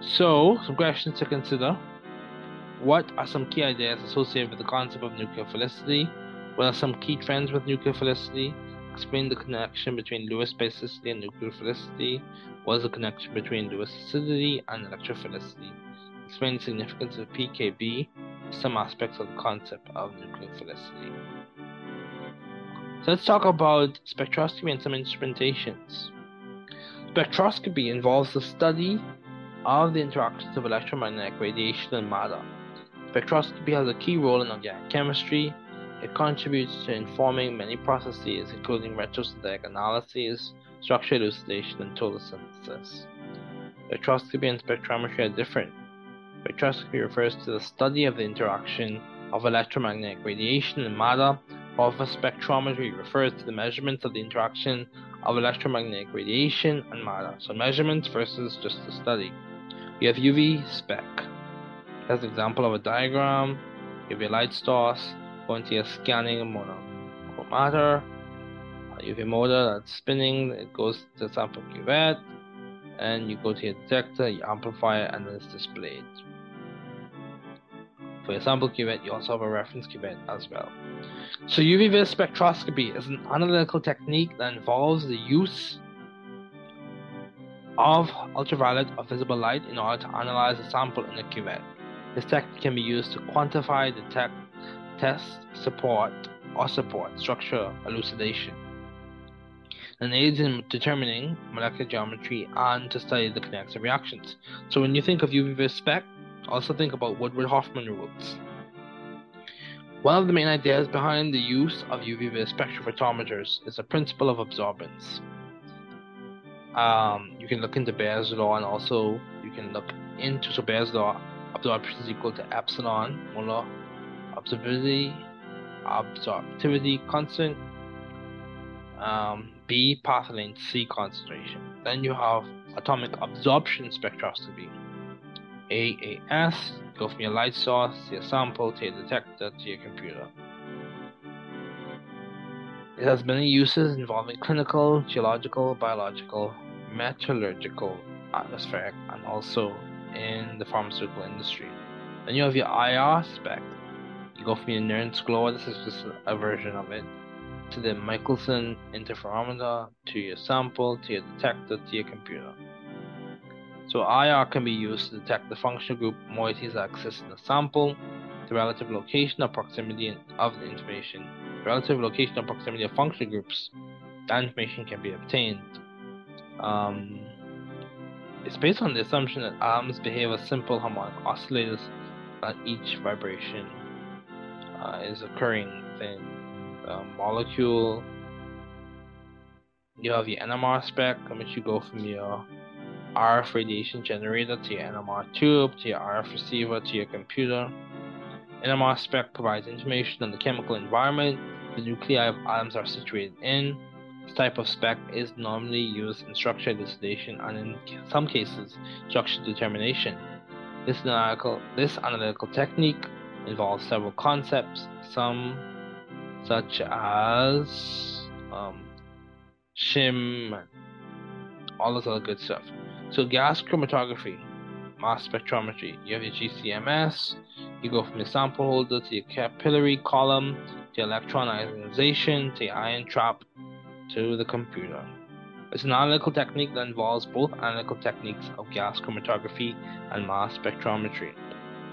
So, some questions to consider. What are some key ideas associated with the concept of nucleophilicity? What are some key trends with nucleophilicity? Explain the connection between Lewis basicity and nucleophilicity. What is the connection between Lewis acidity and electrophilicity? Explain the significance of PKB, some aspects of the concept of nuclear nucleophilicity. So let's talk about spectroscopy and some instrumentations. Spectroscopy involves the study of the interactions of electromagnetic radiation and matter. Spectroscopy has a key role in organic chemistry. It contributes to informing many processes, including retrosynthetic analysis, structure elucidation, and total synthesis. Spectroscopy and spectrometry are different. Spectroscopy refers to the study of the interaction of electromagnetic radiation and matter Alpha spectrometry refers to the measurements of the interaction of electromagnetic radiation and matter. So measurements versus just the study. You have UV spec. As an example of a diagram, you have your light source going to your scanning monochromator, UV motor that's spinning, it goes to the sample cuvette, and you go to your detector, you amplify it, and then it's displayed. For your sample cuvette, you also have a reference cuvette as well. So UV-vis spectroscopy is an analytical technique that involves the use of ultraviolet or visible light in order to analyze a sample in a cuvette. This technique can be used to quantify, detect, test, support, or support structure elucidation, and aids in determining molecular geometry and to study the kinetics of reactions. So when you think of UV-vis spec, also think about Woodward Hoffmann rules. One of the main ideas behind the use of UV-vis spectrophotometers is the principle of absorbance. Um, you can look into Beer's law and also you can look into so Beer's law absorption is equal to epsilon molar absorptivity absorptivity constant. Um, B. Path length C concentration. Then you have atomic absorption spectroscopy. AAS, go from your light source to your sample to your detector to your computer. It has many uses involving clinical, geological, biological, metallurgical, atmospheric, and also in the pharmaceutical industry. Then you have your IR spec. You go from your Nernst glow, this is just a version of it, to the Michelson interferometer, to your sample, to your detector, to your computer. So IR can be used to detect the functional group moieties that exist in the sample, the relative location or proximity of the information, relative location or proximity of functional groups. That information can be obtained. Um, it's based on the assumption that atoms behave as simple harmonic oscillators, that each vibration uh, is occurring within the molecule. You have your NMR spec, in which you go from your RF radiation generator to your NMR tube, to your RF receiver, to your computer. NMR spec provides information on the chemical environment the nuclei of atoms are situated in, this type of spec is normally used in structure elucidation and in some cases structure determination. This analytical, this analytical technique involves several concepts, some such as um, shim, all this other good stuff. So gas chromatography, mass spectrometry. You have your GCMS. You go from your sample holder to your capillary column to electron ionization to your ion trap to the computer. It's an analytical technique that involves both analytical techniques of gas chromatography and mass spectrometry.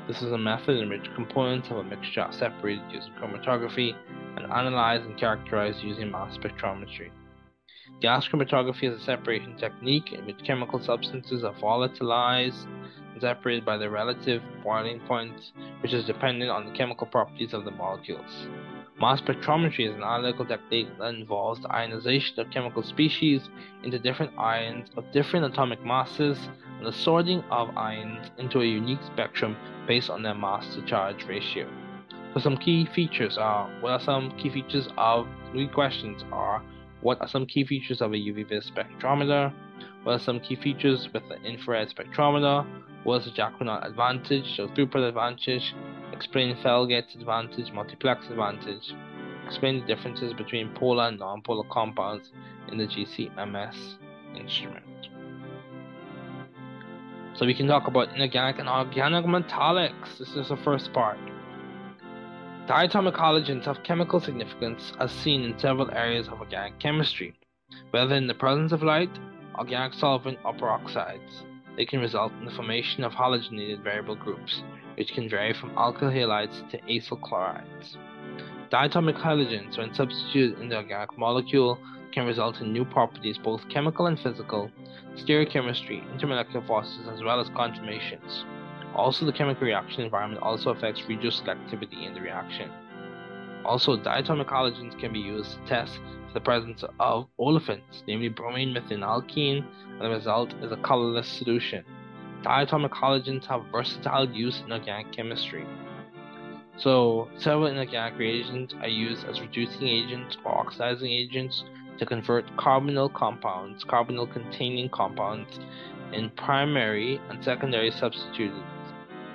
This is a method in which components of a mixture are separated using chromatography and analyzed and characterized using mass spectrometry. Gas chromatography is a separation technique in which chemical substances are volatilized and separated by their relative boiling point, which is dependent on the chemical properties of the molecules. Mass spectrometry is an analytical technique that involves the ionization of chemical species into different ions of different atomic masses and the sorting of ions into a unique spectrum based on their mass to charge ratio. So some key features are what are some key features of three questions are what are some key features of a UV spectrometer? What are some key features with the infrared spectrometer? What is the Jacquinot advantage? So throughput advantage, Explain Fellgett's advantage, multiplex advantage. Explain the differences between polar and nonpolar compounds in the GCMS instrument. So we can talk about inorganic and organic metallics. This is the first part. Diatomic halogens have chemical significance as seen in several areas of organic chemistry, whether in the presence of light, organic solvent, or peroxides. They can result in the formation of halogenated variable groups, which can vary from alkyl halides to acyl chlorides. Diatomic halogens, when substituted in the organic molecule, can result in new properties, both chemical and physical, stereochemistry, intermolecular forces, as well as conformations. Also, the chemical reaction environment also affects regioselectivity in the reaction. Also, diatomic halogens can be used to test for the presence of olefins, namely bromine methane alkene, and the result is a colorless solution. Diatomic halogens have versatile use in organic chemistry. So, several inorganic reagents are used as reducing agents or oxidizing agents to convert carbonyl compounds, carbonyl containing compounds, in primary and secondary substituted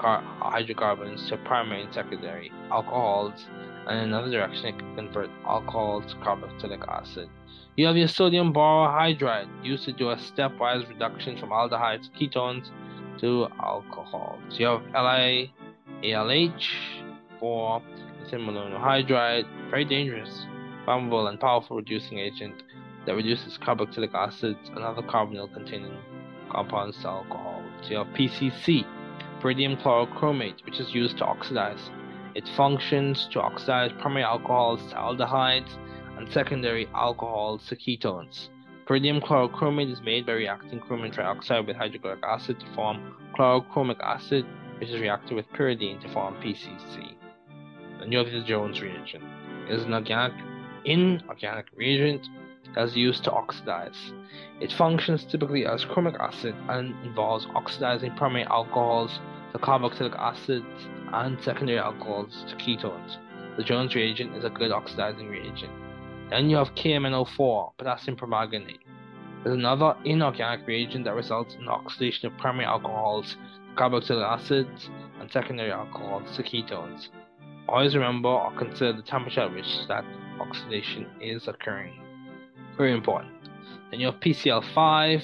Uh, hydrocarbons to primary and secondary alcohols, and in another direction, it can convert alcohol to carboxylic acid. You have your sodium borohydride used to do a stepwise reduction from aldehydes to ketones to alcohol. So you have LiALH for lithium monohydride, very dangerous, flammable, and powerful reducing agent that reduces carboxylic acids and other carbonyl containing compounds to alcohol. So you have PCC, pyridium chlorochromate, which is used to oxidize. It functions to oxidize primary alcohols to aldehydes and secondary alcohols to ketones. Pyridium chlorochromate is made by reacting chromium trioxide with hydrochloric acid to form chlorochromic acid, which is reacted with pyridine to form PCC. The Jones reagent is an organic inorganic reagent that is used to oxidize. It functions typically as chromic acid and involves oxidizing primary alcohols to carboxylic acids and secondary alcohols to ketones. the Jones reagent is a good oxidizing reagent. Then you have KMNO4, potassium permanganate. There's another inorganic reagent that results in oxidation of primary alcohols, carboxylic acids, and secondary alcohols to ketones. Always remember or consider the temperature at which that oxidation is occurring. Very important. Then you have PCl5,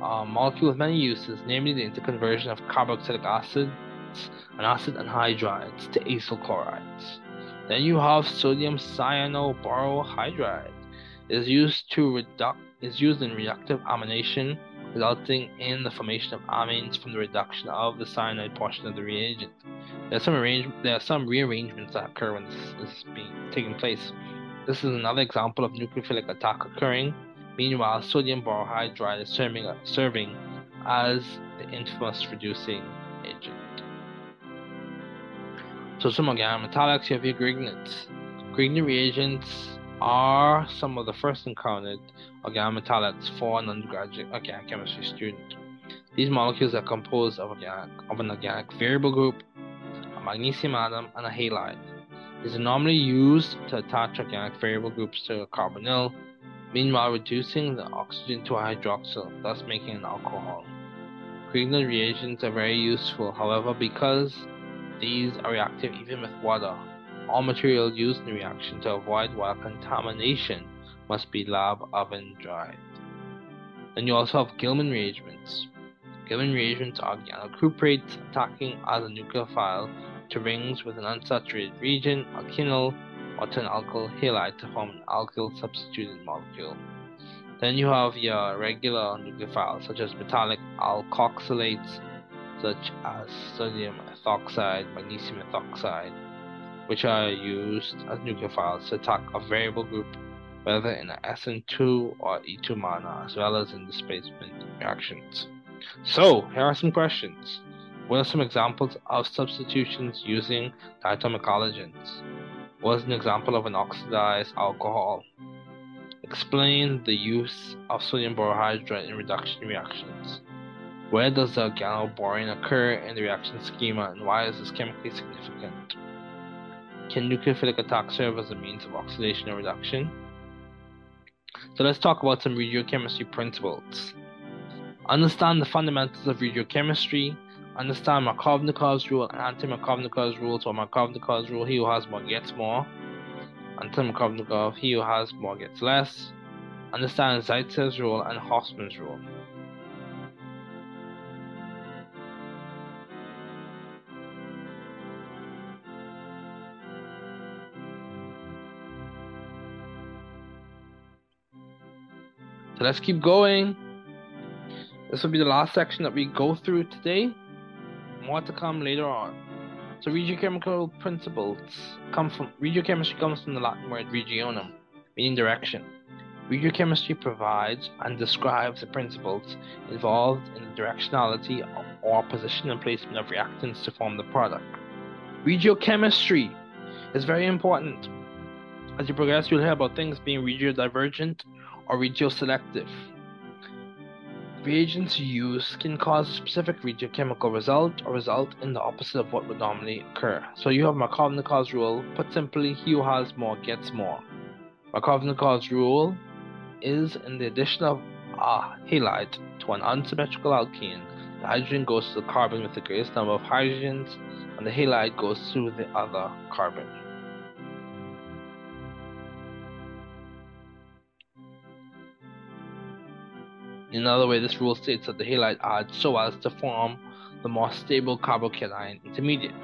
Uh, a molecule with many uses, namely the interconversion of carboxylic acids and acid anhydrides to acyl chlorides. Then you have sodium cyanoborohydride. It is used to reduce is used in reductive amination, resulting in the formation of amines from the reduction of the cyanide portion of the reagent. There are some arrange there are some rearrangements that occur when this is being taking place. This is another example of nucleophilic attack occurring. Meanwhile, sodium borohydride is serving, serving as the infamous reducing agent. So some of organic metallics, you have your Grignards. Grignard reagents are some of the first encountered organic metallics for an undergraduate organic chemistry student. These molecules are composed of, organic, of an organic variable group, a magnesium atom, and a halide. These are normally used to attach organic variable groups to a carbonyl, meanwhile reducing the oxygen to a hydroxyl, thus making an alcohol. Grignard reagents are very useful, however, because these are reactive even with water. All material used in the reaction to avoid water contamination must be lab oven dried. Then you also have Gilman reagents. Gilman reagents are organocuprates attacking as a nucleophile to rings with an unsaturated region, alkenyl, or to an alkyl halide to form an alkyl substituted molecule. Then you have your regular nucleophiles such as metallic alkoxylates such as sodium ethoxide, magnesium ethoxide, which are used as nucleophiles to attack a variable group whether in an SN2 or E2 manner, as well as in displacement reactions. So, here are some questions. What are some examples of substitutions using diatomic halogens? What is an example of an oxidized alcohol? Explain the use of sodium borohydride in reduction reactions. Where does the organoborane occur in the reaction schema and why is this chemically significant? Can nucleophilic attack serve as a means of oxidation or reduction? So let's talk about some regiochemistry principles. Understand the fundamentals of regiochemistry. Understand Markovnikov's rule and anti-Markovnikov's rule. So Markovnikov's rule, he who has more gets more. Anti-Markovnikov, he who has more gets less. Understand Zaitsev's rule and Hofmann's rule. So let's keep going. This will be the last section that we go through today. More to come later on. So regiochemical principles come from regiochemistry comes from the Latin word regionum, meaning direction. Regiochemistry provides and describes the principles involved in the directionality or position and placement of reactants to form the product. Regiochemistry is very important. As you progress, you'll hear about things being regiodivergent or regioselective. Reagents used can cause a specific regiochemical result or result in the opposite of what would normally occur. So you have Markovnikov's rule. Put simply, he who has more gets more. Markovnikov's rule is in the addition of a halide to an unsymmetrical alkene, the hydrogen goes to the carbon with the greatest number of hydrogens, and the halide goes to the other carbon. Another way, this rule states that the halide adds so as to form the more stable carbocation intermediate.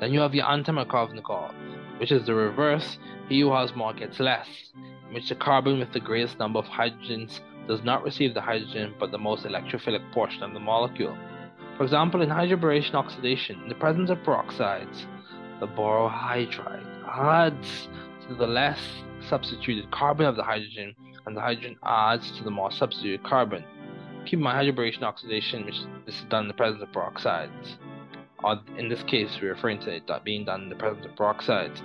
Then you have your anti-Markovnikov, which is the reverse, he who has more gets less, in which the carbon with the greatest number of hydrogens does not receive the hydrogen but the most electrophilic portion of the molecule. For example, in hydroboration oxidation, in the presence of peroxides, the borohydride adds to the less substituted carbon of the hydrogen and the hydrogen adds to the more substituted carbon. Keep in mind hydroboration oxidation, which is done in the presence of peroxides. Or in this case, we're referring to it being done in the presence of peroxides.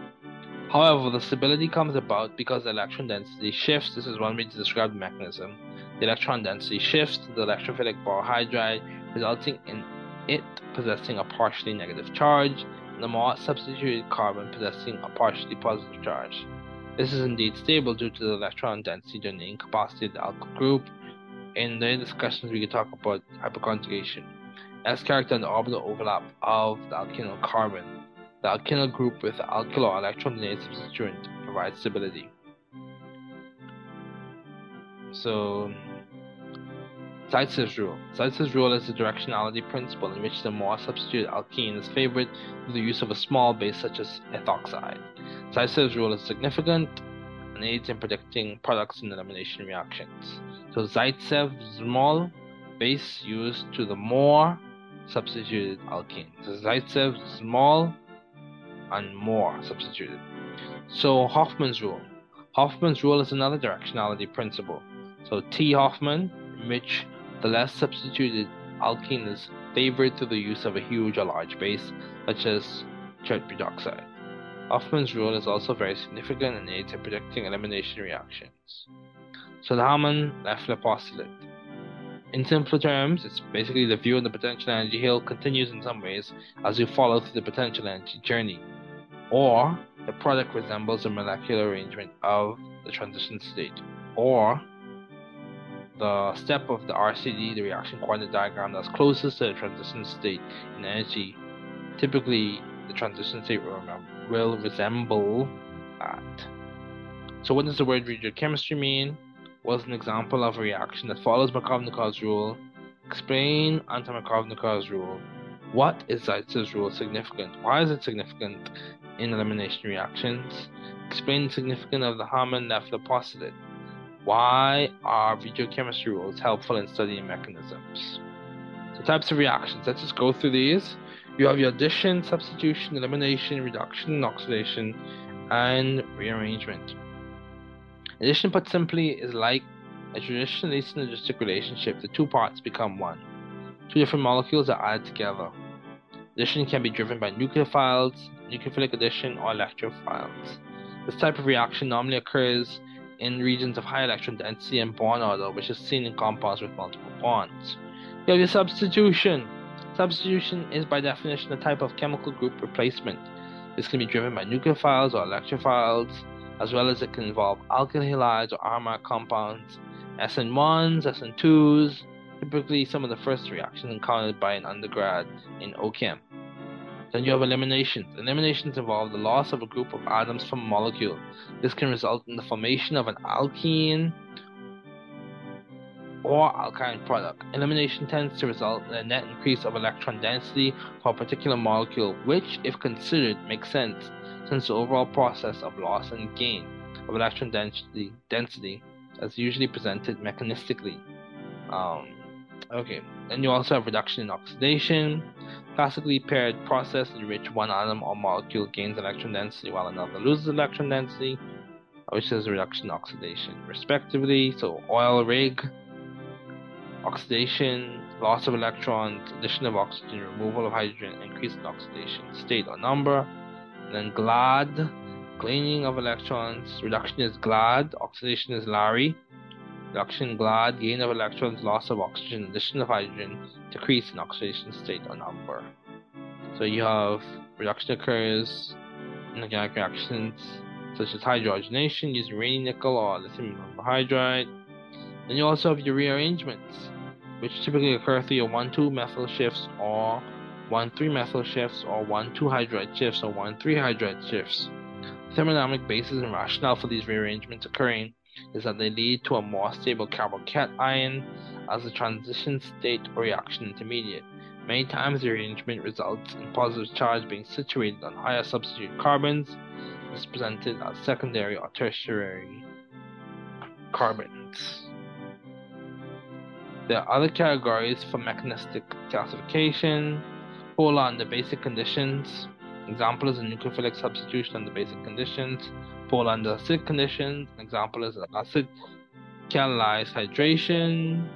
However, the stability comes about because the electron density shifts. This is one way to describe the mechanism. The electron density shifts to the electrophilic borohydride, resulting in it possessing a partially negative charge, and the more substituted carbon possessing a partially positive charge. This is indeed stable due to the electron density during the incapacity of the alkyl group. In the discussions, we can talk about hyperconjugation. As character and the orbital overlap of the alkyl carbon, the alkyl group with the alkyl or electron donated substituent provides stability. So, Zaitsev's rule. Zaitsev's rule is the directionality principle in which the more substituted alkene is favored through the use of a small base such as ethoxide. Zaitsev's rule is significant and aids in predicting products in elimination reactions. So Zaitsev's small base used to the more substituted alkene. So Zaitsev's small and more substituted. So Hofmann's rule. Hofmann's rule is another directionality principle. So T Hoffman, which the less substituted alkene is favored through the use of a huge or large base, such as tetroxide. Hofmann's rule is also very significant and aids in predicting elimination reactions. So the Hammond-Leffler postulate. In simpler terms, it's basically the view of the potential energy hill continues in some ways as you follow through the potential energy journey, or the product resembles a molecular arrangement of the transition state, or the step of the RCD, the reaction coordinate diagram that's closest to the transition state in energy. Typically, the transition state will, resemble that. So, what does the word regiochemistry mean? What's an example of a reaction that follows Markovnikov's rule. Explain anti-Markovnikov's rule. What is Zaitsev's rule significant? Why is it significant in elimination reactions? Explain the significance of the Hammond-Leffler postulate. Why are regiochemistry rules helpful in studying mechanisms? So types of reactions. Let's just go through these. You have your addition, substitution, elimination, reduction, oxidation, and rearrangement. Addition, put simply, is like a traditionally synergistic relationship. The two parts become one. Two different molecules are added together. Addition can be driven by nucleophiles, nucleophilic addition, or electrophiles. This type of reaction normally occurs in regions of high electron density and bond order, which is seen in compounds with multiple bonds. You have your substitution. Substitution is by definition a type of chemical group replacement. This can be driven by nucleophiles or electrophiles, as well as it can involve alkyl halides or aromatic compounds, SN1s, SN2s, typically some of the first reactions encountered by an undergrad in OChem. Then you have eliminations. Eliminations involve the loss of a group of atoms from a molecule. This can result in the formation of an alkene or alkyne product. Elimination tends to result in a net increase of electron density for a particular molecule, which, if considered, makes sense since the overall process of loss and gain of electron density, density is usually presented mechanistically. Um, okay, then you also have reduction in oxidation. Classically paired process in which one atom or molecule gains electron density while another loses electron density, which is reduction oxidation, respectively. So oil rig, oxidation, loss of electrons, addition of oxygen, removal of hydrogen, increase in oxidation state or number. And then GLAD, gaining of electrons, reduction is GLAD, oxidation is Larry, reduction GLAD, gain of electrons, loss of oxygen, addition of hydrogen, decrease in oxidation state or number. So you have reduction occurs in organic reactions such as hydrogenation using Raney nickel or lithium hydride. Then you also have your rearrangements, which typically occur through your 1,2 methyl shifts or 1,3 methyl shifts or 1,2 hydride shifts or 1,3 hydride shifts. The thermodynamic basis and rationale for these rearrangements occurring is that they lead to a more stable carbocation as a transition state or reaction intermediate. Many times the arrangement results in positive charge being situated on higher substitute carbons. Is presented as secondary or tertiary carbons. There are other categories for mechanistic classification. Polar under basic conditions. Example is a nucleophilic substitution under basic conditions fall under acidic conditions. An example is acid catalyzed hydration,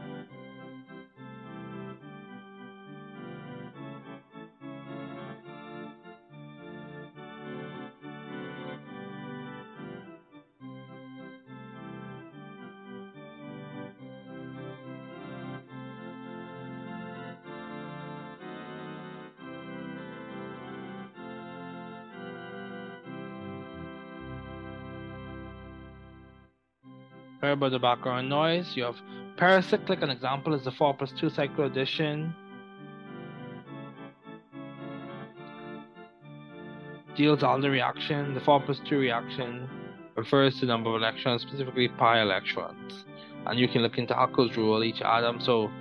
about the background noise. You have pericyclic, an example is the 4 plus 2 cycle addition. Diels-Alder reaction, the 4 plus 2 reaction refers to the number of electrons, specifically pi electrons. And you can look into Huckel's rule, each atom, so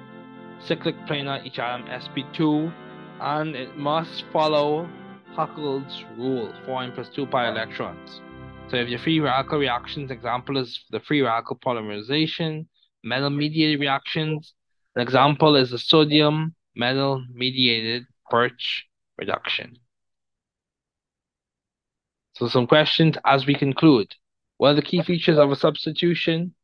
cyclic planar, each atom sp2, and it must follow Huckel's rule, 4n plus 2 pi electrons. So if your free radical reactions, example is the free radical polymerization, metal mediated reactions. An example is the sodium metal mediated Birch reduction. So some questions as we conclude. What are the key features of a substitution?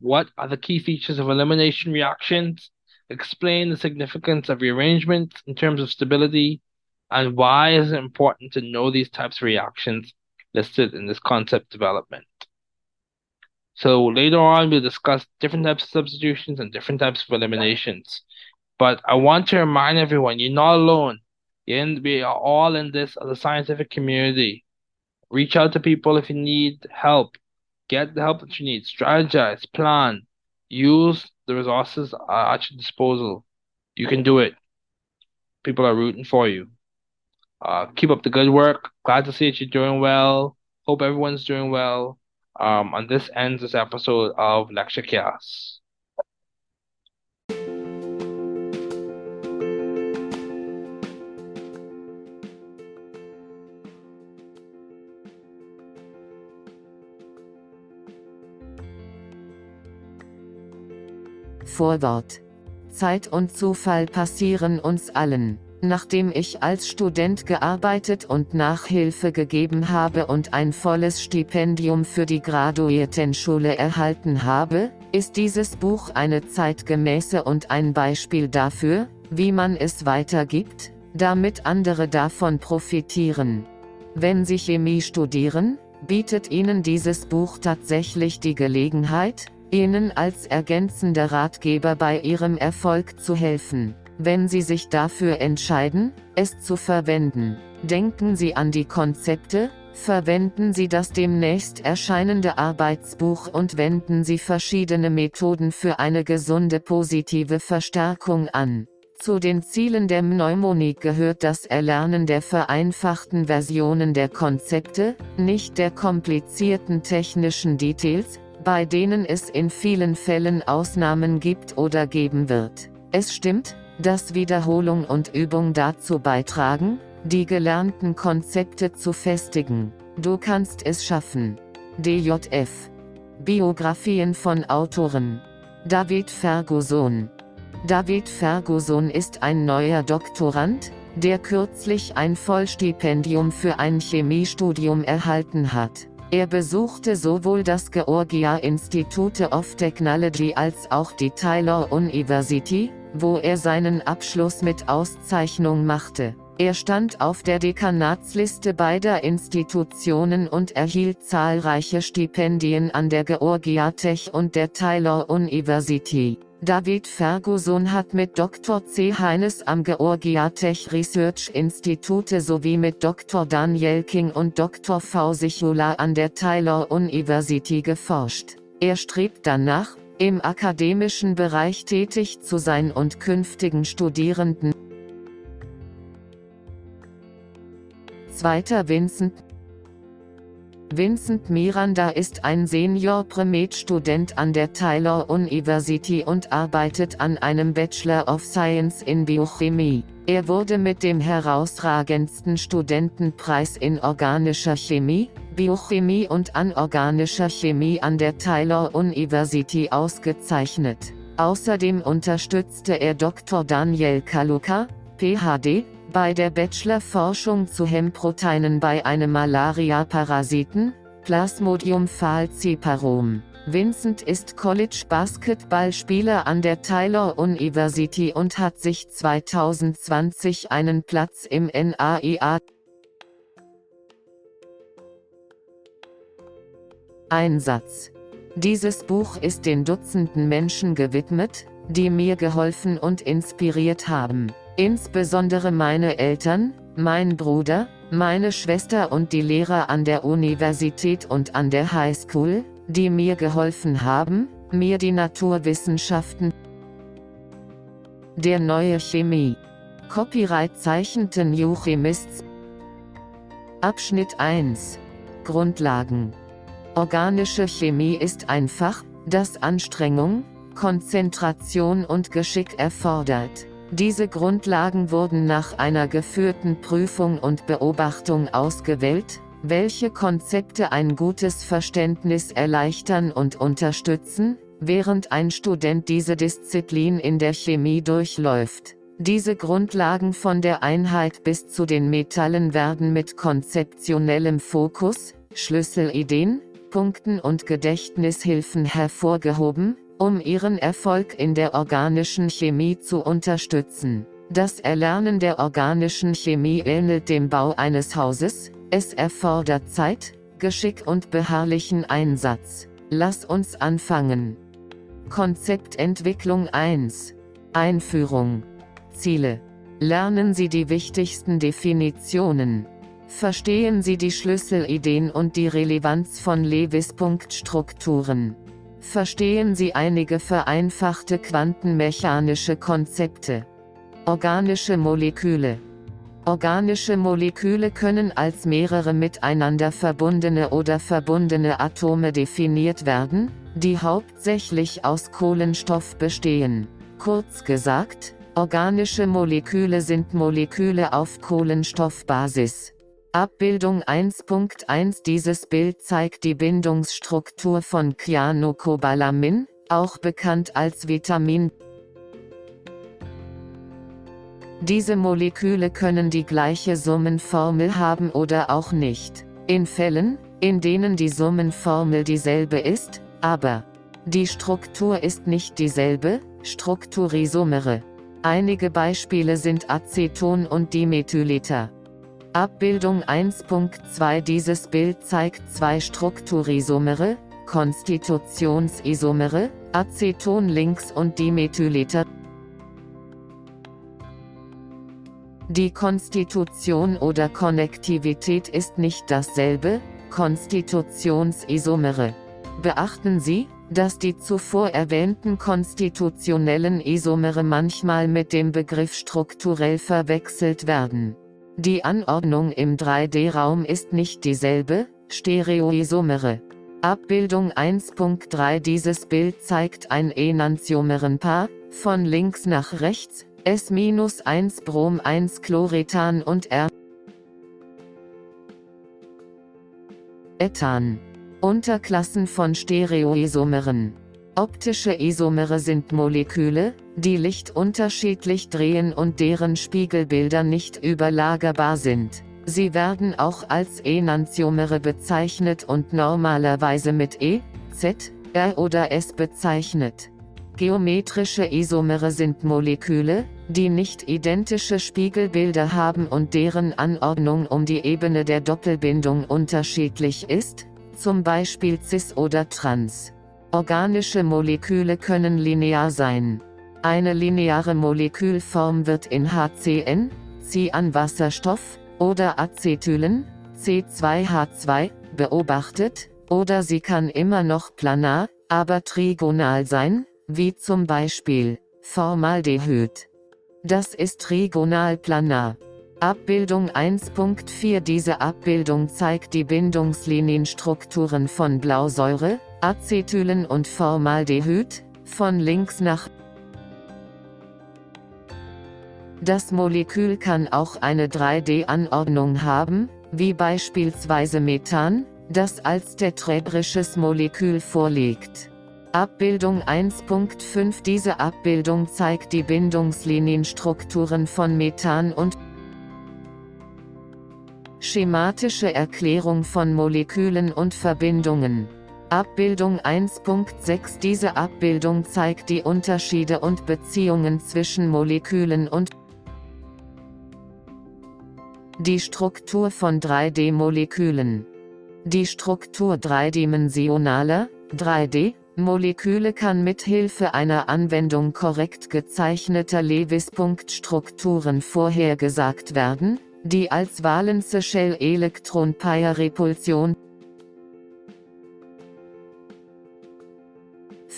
What are the key features of elimination reactions? Explain the significance of rearrangement in terms of stability, and why is it important to know these types of reactions listed in this concept development. So later on, we'll discuss different types of substitutions and different types of eliminations. But I want to remind everyone, you're not alone. You're in, we are all in this as a scientific community. Reach out to people if you need help. Get the help that you need. Strategize, plan, use the resources at your disposal. You can do it. People are rooting for you. Uh, keep up the good work. Glad to see that you're doing well. Hope everyone's doing well. Um, and this ends this episode of Lecture Chaos. Vorwort. Zeit und Zufall passieren uns allen. Nachdem ich als Student gearbeitet und Nachhilfe gegeben habe und ein volles Stipendium für die Graduiertenschule erhalten habe, ist dieses Buch eine zeitgemäße und ein Beispiel dafür, wie man es weitergibt, damit andere davon profitieren. Wenn Sie Chemie studieren, bietet Ihnen dieses Buch tatsächlich die Gelegenheit, Ihnen als ergänzender Ratgeber bei Ihrem Erfolg zu helfen. Wenn Sie sich dafür entscheiden, es zu verwenden, denken Sie an die Konzepte, verwenden Sie das demnächst erscheinende Arbeitsbuch und wenden Sie verschiedene Methoden für eine gesunde positive Verstärkung an. Zu den Zielen der Mnemonik gehört das Erlernen der vereinfachten Versionen der Konzepte, nicht der komplizierten technischen Details, bei denen es in vielen Fällen Ausnahmen gibt oder geben wird. Es stimmt, dass Wiederholung und Übung dazu beitragen, die gelernten Konzepte zu festigen. Du kannst es schaffen. DJF. Biografien von Autoren. David Ferguson. David Ferguson ist ein neuer Doktorand, der kürzlich ein Vollstipendium für ein Chemiestudium erhalten hat. Er besuchte sowohl das Georgia Institute of Technology als auch die Tyler University, wo er seinen Abschluss mit Auszeichnung machte. Er stand auf der Dekanatsliste beider Institutionen und erhielt zahlreiche Stipendien an der Georgia Tech und der Tyler University. David Ferguson hat mit Dr. C. Heines am Georgia Tech Research Institute sowie mit Dr. Daniel King und Dr. V. Sichula an der Tyler University geforscht. Er strebt danach, im akademischen Bereich tätig zu sein und künftigen Studierenden. Zweiter Vincent Vincent Miranda ist ein Senior Premed-Student an der Tyler University und arbeitet an einem Bachelor of Science in Biochemie. Er wurde mit dem herausragendsten Studentenpreis in organischer Chemie, Biochemie und anorganischer Chemie an der Tyler University ausgezeichnet. Außerdem unterstützte er Dr. Daniel Kaluka, PhD, bei der Bachelor-Forschung zu Hemproteinen bei einem Malaria-Parasiten, Plasmodium falciparum. Vincent ist College-Basketballspieler an der Tyler University und hat sich 2020 einen Platz im NAIA Einsatz. Dieses Buch ist den Dutzenden Menschen gewidmet, die mir geholfen und inspiriert haben. Insbesondere meine Eltern, mein Bruder, meine Schwester und die Lehrer an der Universität und an der High School, die mir geholfen haben, mir die Naturwissenschaften der neue Chemie. Copyright zeichnete New Chemists Abschnitt 1 Grundlagen Organische Chemie ist ein Fach, das Anstrengung, Konzentration und Geschick erfordert. Diese Grundlagen wurden nach einer geführten Prüfung und Beobachtung ausgewählt, welche Konzepte ein gutes Verständnis erleichtern und unterstützen, während ein Student diese Disziplin in der Chemie durchläuft. Diese Grundlagen von der Einheit bis zu den Metallen werden mit konzeptionellem Fokus, Schlüsselideen, Punkten und Gedächtnishilfen hervorgehoben, um ihren Erfolg in der organischen Chemie zu unterstützen. Das Erlernen der organischen Chemie ähnelt dem Bau eines Hauses, es erfordert Zeit, Geschick und beharrlichen Einsatz. Lass uns anfangen. Konzeptentwicklung 1. Einführung. Ziele. Lernen Sie die wichtigsten Definitionen. Verstehen Sie die Schlüsselideen und die Relevanz von Lewis-Punktstrukturen. Verstehen Sie einige vereinfachte quantenmechanische Konzepte. Organische Moleküle. Organische Moleküle können als mehrere miteinander verbundene oder verbundene Atome definiert werden, die hauptsächlich aus Kohlenstoff bestehen. Kurz gesagt, organische Moleküle sind Moleküle auf Kohlenstoffbasis. Abbildung 1.1 Dieses Bild zeigt die Bindungsstruktur von Cyanocobalamin, auch bekannt als Vitamin. Diese Moleküle können die gleiche Summenformel haben oder auch nicht. In Fällen, in denen die Summenformel dieselbe ist, aber die Struktur ist nicht dieselbe, Strukturisomere. Einige Beispiele sind Aceton und Dimethylether. Abbildung 1.2 Dieses Bild zeigt zwei Strukturisomere, Konstitutionsisomere, Aceton links und Dimethylether. Die Konstitution oder Konnektivität ist nicht dasselbe, Konstitutionsisomere. Beachten Sie, dass die zuvor erwähnten konstitutionellen Isomere manchmal mit dem Begriff strukturell verwechselt werden. Die Anordnung im 3D-Raum ist nicht dieselbe, Stereoisomere. Abbildung 1.3 Dieses Bild zeigt ein Enantiomerenpaar, von links nach rechts, S-1 Brom 1 Chlorethan und R. Ethan. Unterklassen von Stereoisomeren. Optische Isomere sind Moleküle, die Licht unterschiedlich drehen und deren Spiegelbilder nicht überlagerbar sind. Sie werden auch als Enantiomere bezeichnet und normalerweise mit E, Z, R oder S bezeichnet. Geometrische Isomere sind Moleküle, die nicht identische Spiegelbilder haben und deren Anordnung um die Ebene der Doppelbindung unterschiedlich ist, zum Beispiel cis oder trans. Organische Moleküle können linear sein. Eine lineare Molekülform wird in HCN, Cyanwasserstoff, oder Acetylen, C2H2, beobachtet, oder sie kann immer noch planar, aber trigonal sein, wie zum Beispiel Formaldehyd. Das ist trigonal planar. Abbildung 1.4 Diese Abbildung zeigt die Bindungslinienstrukturen von Blausäure, Acetylen und Formaldehyd, von links nach. Das Molekül kann auch eine 3D-Anordnung haben, wie beispielsweise Methan, das als teträdrisches Molekül vorliegt. Abbildung 1.5 Diese Abbildung zeigt die Bindungslinienstrukturen von Methan und Schematische Erklärung von Molekülen und Verbindungen Abbildung 1.6 Diese Abbildung zeigt die Unterschiede und Beziehungen zwischen Molekülen und die Struktur von 3D-Molekülen. Die Struktur dreidimensionaler, 3D, Moleküle kann mit Hilfe einer Anwendung korrekt gezeichneter Lewis-Punktstrukturen vorhergesagt werden, die als Valence Shell Elektron Repulsion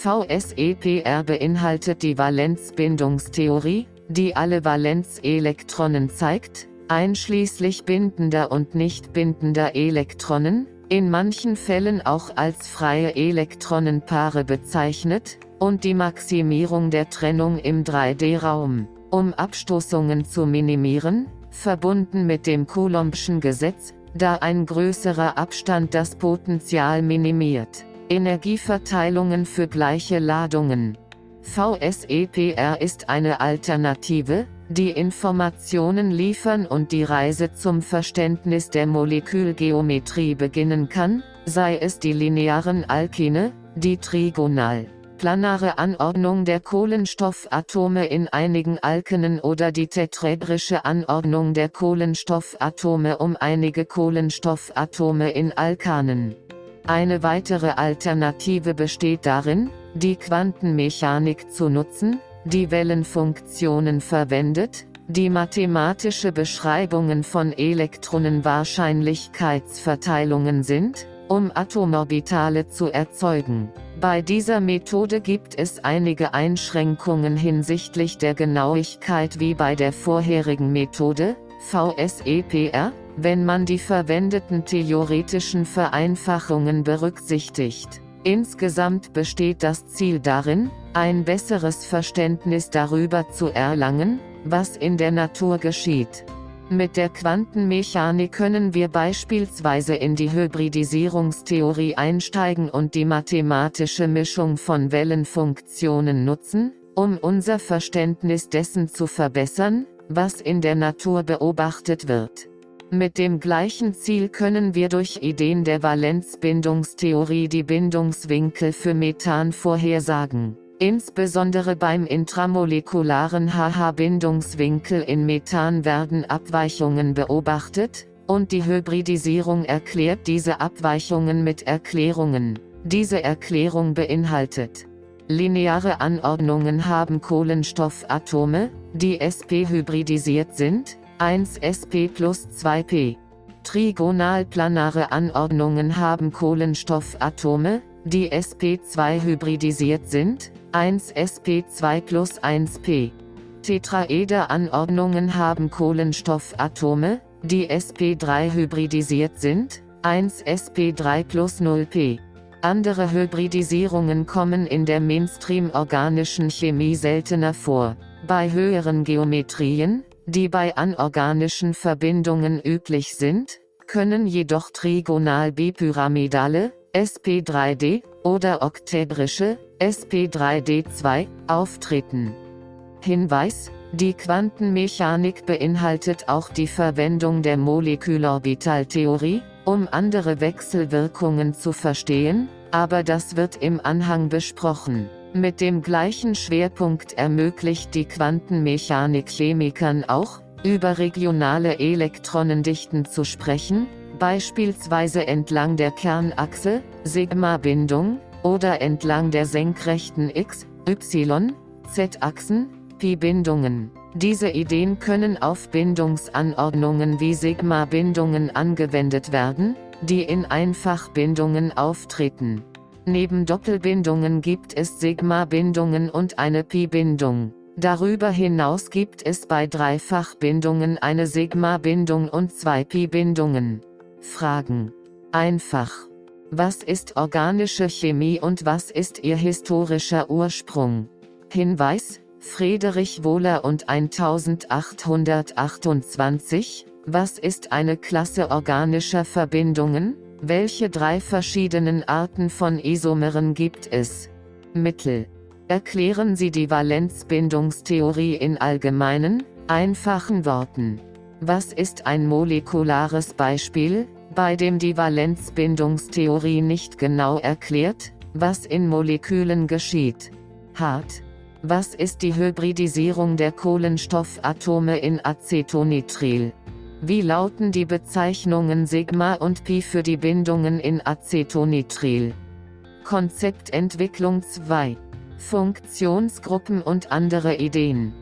VSEPR beinhaltet die Valenzbindungstheorie, die alle Valenzelektronen zeigt, einschließlich bindender und nicht bindender Elektronen, in manchen Fällen auch als freie Elektronenpaare bezeichnet, und die Maximierung der Trennung im 3D-Raum, um Abstoßungen zu minimieren, verbunden mit dem Coulombschen Gesetz, da ein größerer Abstand das Potential minimiert. Energieverteilungen für gleiche Ladungen. VSEPR ist eine Alternative, die Informationen liefern und die Reise zum Verständnis der Molekülgeometrie beginnen kann, sei es die linearen Alkine, die Trigonal planare Anordnung der Kohlenstoffatome in einigen Alkenen oder die tetraedrische Anordnung der Kohlenstoffatome um einige Kohlenstoffatome in Alkanen. Eine weitere Alternative besteht darin, die Quantenmechanik zu nutzen, die Wellenfunktionen verwendet, die mathematische Beschreibungen von Elektronenwahrscheinlichkeitsverteilungen sind, um Atomorbitale zu erzeugen. Bei dieser Methode gibt es einige Einschränkungen hinsichtlich der Genauigkeit wie bei der vorherigen Methode, VSEPR, wenn man die verwendeten theoretischen Vereinfachungen berücksichtigt. Insgesamt besteht das Ziel darin, ein besseres Verständnis darüber zu erlangen, was in der Natur geschieht. Mit der Quantenmechanik können wir beispielsweise in die Hybridisierungstheorie einsteigen und die mathematische Mischung von Wellenfunktionen nutzen, um unser Verständnis dessen zu verbessern, was in der Natur beobachtet wird. Mit dem gleichen Ziel können wir durch Ideen der Valenzbindungstheorie die Bindungswinkel für Methan vorhersagen. Insbesondere beim intramolekularen HH-Bindungswinkel in Methan werden Abweichungen beobachtet, und die Hybridisierung erklärt diese Abweichungen mit Erklärungen. Diese Erklärung beinhaltet Lineare Anordnungen haben Kohlenstoffatome, die sp-hybridisiert sind, 1 sp plus 2p. Trigonalplanare Anordnungen haben Kohlenstoffatome, die sp2 hybridisiert sind, 1 sp2 plus 1p. Tetraeder-Anordnungen haben Kohlenstoffatome, die sp3 hybridisiert sind, 1 sp3 plus 0p. Andere Hybridisierungen kommen in der Mainstream-organischen Chemie seltener vor. Bei höheren Geometrien, die bei anorganischen Verbindungen üblich sind, können jedoch trigonal-bipyramidale, SP3D, oder oktädrische, SP3D2, auftreten. Hinweis, die Quantenmechanik beinhaltet auch die Verwendung der Molekülorbitaltheorie, um andere Wechselwirkungen zu verstehen, aber das wird im Anhang besprochen. Mit dem gleichen Schwerpunkt ermöglicht die Quantenmechanik Chemikern auch, über regionale Elektronendichten zu sprechen, beispielsweise entlang der Kernachse, Sigma-Bindung, oder entlang der senkrechten X, Y, Z-Achsen, Pi-Bindungen. Diese Ideen können auf Bindungsanordnungen wie Sigma-Bindungen angewendet werden, die in Einfachbindungen auftreten. Neben Doppelbindungen gibt es Sigma-Bindungen und eine Pi-Bindung. Darüber hinaus gibt es bei Dreifachbindungen eine Sigma-Bindung und zwei Pi-Bindungen. Fragen. Einfach. Was ist organische Chemie und was ist ihr historischer Ursprung? Hinweis, Friedrich Wohler und 1828, was ist eine Klasse organischer Verbindungen? Welche drei verschiedenen Arten von Isomeren gibt es? Mittel. Erklären Sie die Valenzbindungstheorie in allgemeinen, einfachen Worten. Was ist ein molekulares Beispiel? bei dem die Valenzbindungstheorie nicht genau erklärt, was in Molekülen geschieht. Hart. Was ist die Hybridisierung der Kohlenstoffatome in Acetonitril? Wie lauten die Bezeichnungen Sigma und Pi für die Bindungen in Acetonitril? Konzeptentwicklung 2. Funktionsgruppen und andere Ideen.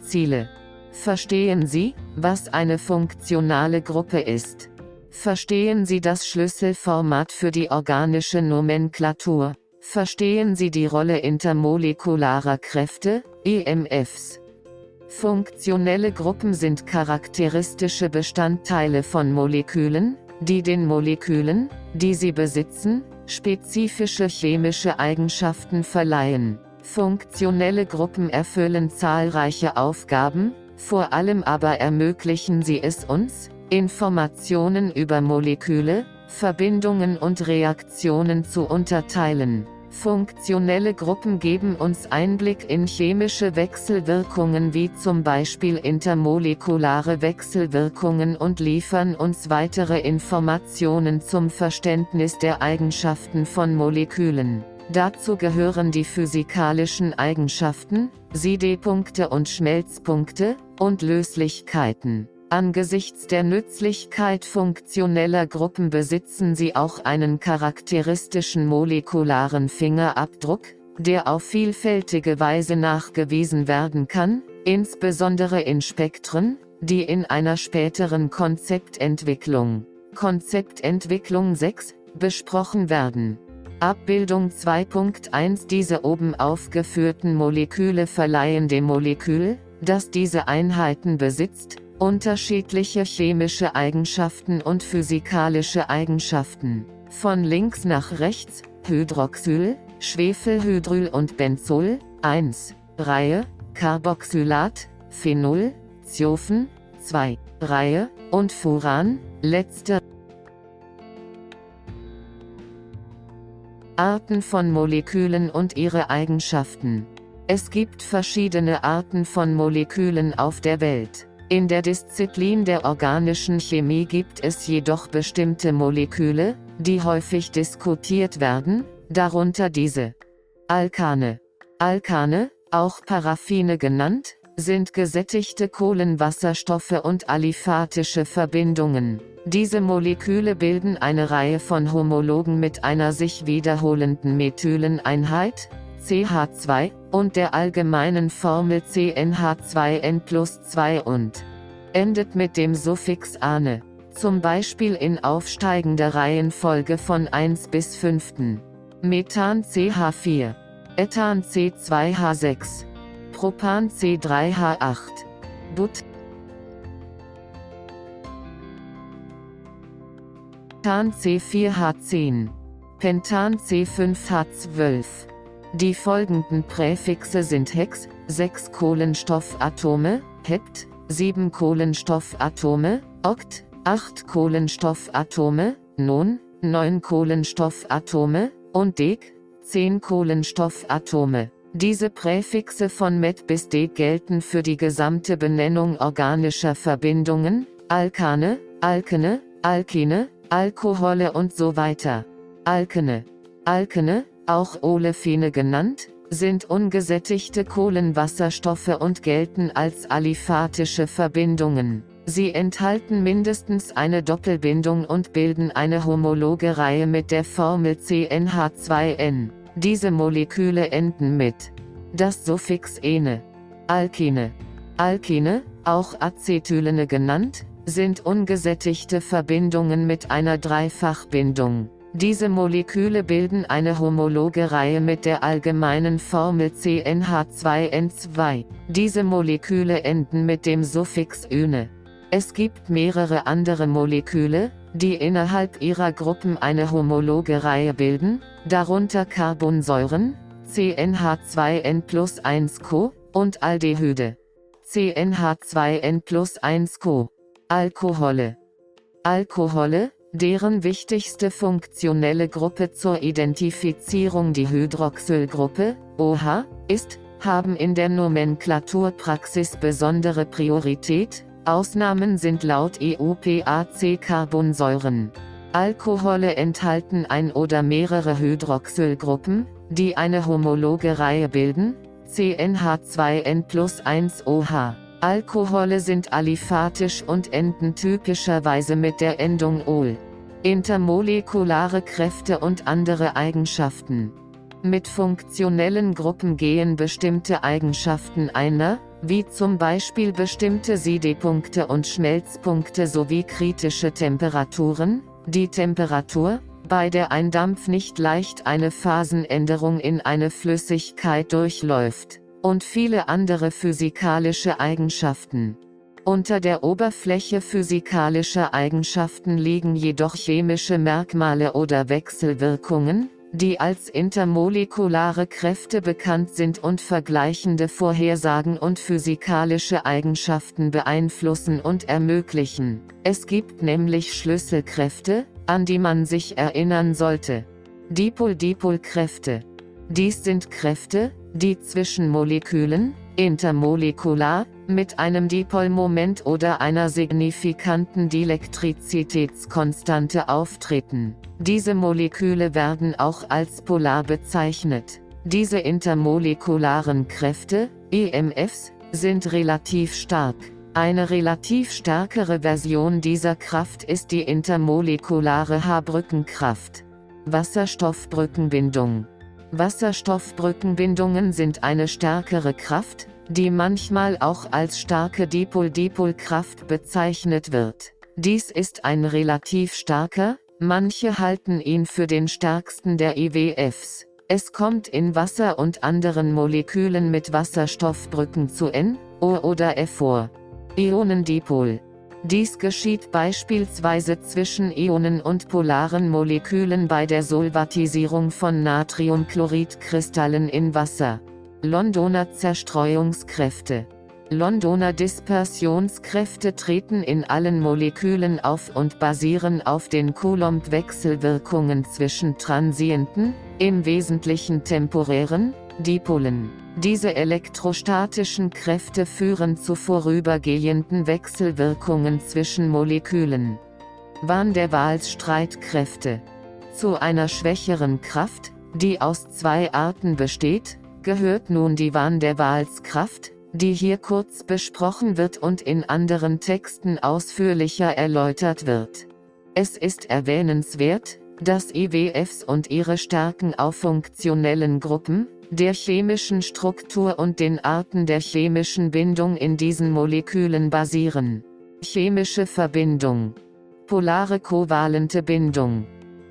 Ziele. Verstehen Sie, was eine funktionale Gruppe ist? Verstehen Sie das Schlüsselformat für die organische Nomenklatur. Verstehen Sie die Rolle intermolekularer Kräfte, EMFs. Funktionelle Gruppen sind charakteristische Bestandteile von Molekülen, die den Molekülen, die sie besitzen, spezifische chemische Eigenschaften verleihen. Funktionelle Gruppen erfüllen zahlreiche Aufgaben, vor allem aber ermöglichen sie es uns, Informationen über Moleküle, Verbindungen und Reaktionen zu unterteilen. Funktionelle Gruppen geben uns Einblick in chemische Wechselwirkungen wie zum Beispiel intermolekulare Wechselwirkungen und liefern uns weitere Informationen zum Verständnis der Eigenschaften von Molekülen. Dazu gehören die physikalischen Eigenschaften, Siedepunkte und Schmelzpunkte, und Löslichkeiten. Angesichts der Nützlichkeit funktioneller Gruppen besitzen sie auch einen charakteristischen molekularen Fingerabdruck, der auf vielfältige Weise nachgewiesen werden kann, insbesondere in Spektren, die in einer späteren Konzeptentwicklung, Konzeptentwicklung 6, besprochen werden. Abbildung 2.1 Diese oben aufgeführten Moleküle verleihen dem Molekül, das diese Einheiten besitzt, unterschiedliche chemische Eigenschaften und physikalische Eigenschaften. Von links nach rechts, Hydroxyl, Schwefelhydryl und Benzol, 1, Reihe, Carboxylat, Phenol, Ziofen, 2, Reihe, und Furan, letzte Arten von Molekülen und ihre Eigenschaften. Es gibt verschiedene Arten von Molekülen auf der Welt. In der Disziplin der organischen Chemie gibt es jedoch bestimmte Moleküle, die häufig diskutiert werden, darunter diese. Alkane. Alkane, auch Paraffine genannt, sind gesättigte Kohlenwasserstoffe und aliphatische Verbindungen. Diese Moleküle bilden eine Reihe von Homologen mit einer sich wiederholenden Methyleneinheit, CH2, und der allgemeinen Formel CnH2n plus 2 und endet mit dem Suffix ane, zum Beispiel in aufsteigender Reihenfolge von 1 bis 5. Methan CH4, Ethan C2H6, Propan C3H8, But Pentan C4H10. Pentan C5H12. Die folgenden Präfixe sind Hex, 6 Kohlenstoffatome, Hept, 7 Kohlenstoffatome, Okt, 8 Kohlenstoffatome, Non, 9 Kohlenstoffatome, und Dek, 10 Kohlenstoffatome. Diese Präfixe von Met bis D gelten für die gesamte Benennung organischer Verbindungen, Alkane, Alkene, Alkine, Alkohole und so weiter. Alkene. Alkene, auch Olefine genannt, sind ungesättigte Kohlenwasserstoffe und gelten als aliphatische Verbindungen. Sie enthalten mindestens eine Doppelbindung und bilden eine homologe Reihe mit der Formel CnH2n. Diese Moleküle enden mit das Suffix ene. Alkine. Alkine, auch Acetylene genannt, sind ungesättigte Verbindungen mit einer Dreifachbindung. Diese Moleküle bilden eine homologe Reihe mit der allgemeinen Formel CnH2n2. Diese Moleküle enden mit dem Suffix -üne. Es gibt mehrere andere Moleküle, die innerhalb ihrer Gruppen eine homologe Reihe bilden, darunter Carbonsäuren, CnH2n plus 1 Co, und Aldehyde. CnH2n plus 1 Co. Alkohole. Alkohole, deren wichtigste funktionelle Gruppe zur Identifizierung die Hydroxylgruppe, OH, ist, haben in der Nomenklaturpraxis besondere Priorität, Ausnahmen sind laut EUPAC Carbonsäuren. Alkohole enthalten ein oder mehrere Hydroxylgruppen, die eine homologe Reihe bilden, CnH2n plus 1 OH. Alkohole sind aliphatisch und enden typischerweise mit der Endung ol. Intermolekulare Kräfte und andere Eigenschaften. Mit funktionellen Gruppen gehen bestimmte Eigenschaften einer, wie zum Beispiel bestimmte Siedepunkte und Schmelzpunkte sowie kritische Temperaturen, die Temperatur, bei der ein Dampf nicht leicht eine Phasenänderung in eine Flüssigkeit durchläuft, und viele andere physikalische Eigenschaften. Unter der Oberfläche physikalischer Eigenschaften liegen jedoch chemische Merkmale oder Wechselwirkungen, die als intermolekulare Kräfte bekannt sind und vergleichende Vorhersagen und physikalische Eigenschaften beeinflussen und ermöglichen. Es gibt nämlich Schlüsselkräfte, an die man sich erinnern sollte. Dipol-Dipol-Kräfte. Dies sind Kräfte, die zwischen Molekülen, intermolekular, mit einem Dipolmoment oder einer signifikanten Dielektrizitätskonstante auftreten. Diese Moleküle werden auch als polar bezeichnet. Diese intermolekularen Kräfte, EMFs, sind relativ stark. Eine relativ stärkere Version dieser Kraft ist die intermolekulare H-Brückenkraft. Wasserstoffbrückenbindung. Wasserstoffbrückenbindungen sind eine stärkere Kraft, die manchmal auch als starke Dipol-Dipol-Kraft bezeichnet wird. Dies ist ein relativ starker, manche halten ihn für den stärksten der IWFs. Es kommt in Wasser und anderen Molekülen mit Wasserstoffbrücken zu N, O oder F vor. Ionendipol. Dies geschieht beispielsweise zwischen Ionen und polaren Molekülen bei der Solvatisierung von Natriumchloridkristallen in Wasser. Londoner Zerstreuungskräfte. Londoner Dispersionskräfte treten in allen Molekülen auf und basieren auf den Coulomb-Wechselwirkungen zwischen transienten, im Wesentlichen temporären, Dipolen. Diese elektrostatischen Kräfte führen zu vorübergehenden Wechselwirkungen zwischen Molekülen. Van der Waals Streitkräfte. Zu einer schwächeren Kraft, die aus zwei Arten besteht, gehört nun die Van der Waals-Kraft, die hier kurz besprochen wird und in anderen Texten ausführlicher erläutert wird. Es ist erwähnenswert, dass IWFs und ihre Stärken auf funktionellen Gruppen, der chemischen Struktur und den Arten der chemischen Bindung in diesen Molekülen basieren. Chemische Verbindung. Polare kovalente Bindung.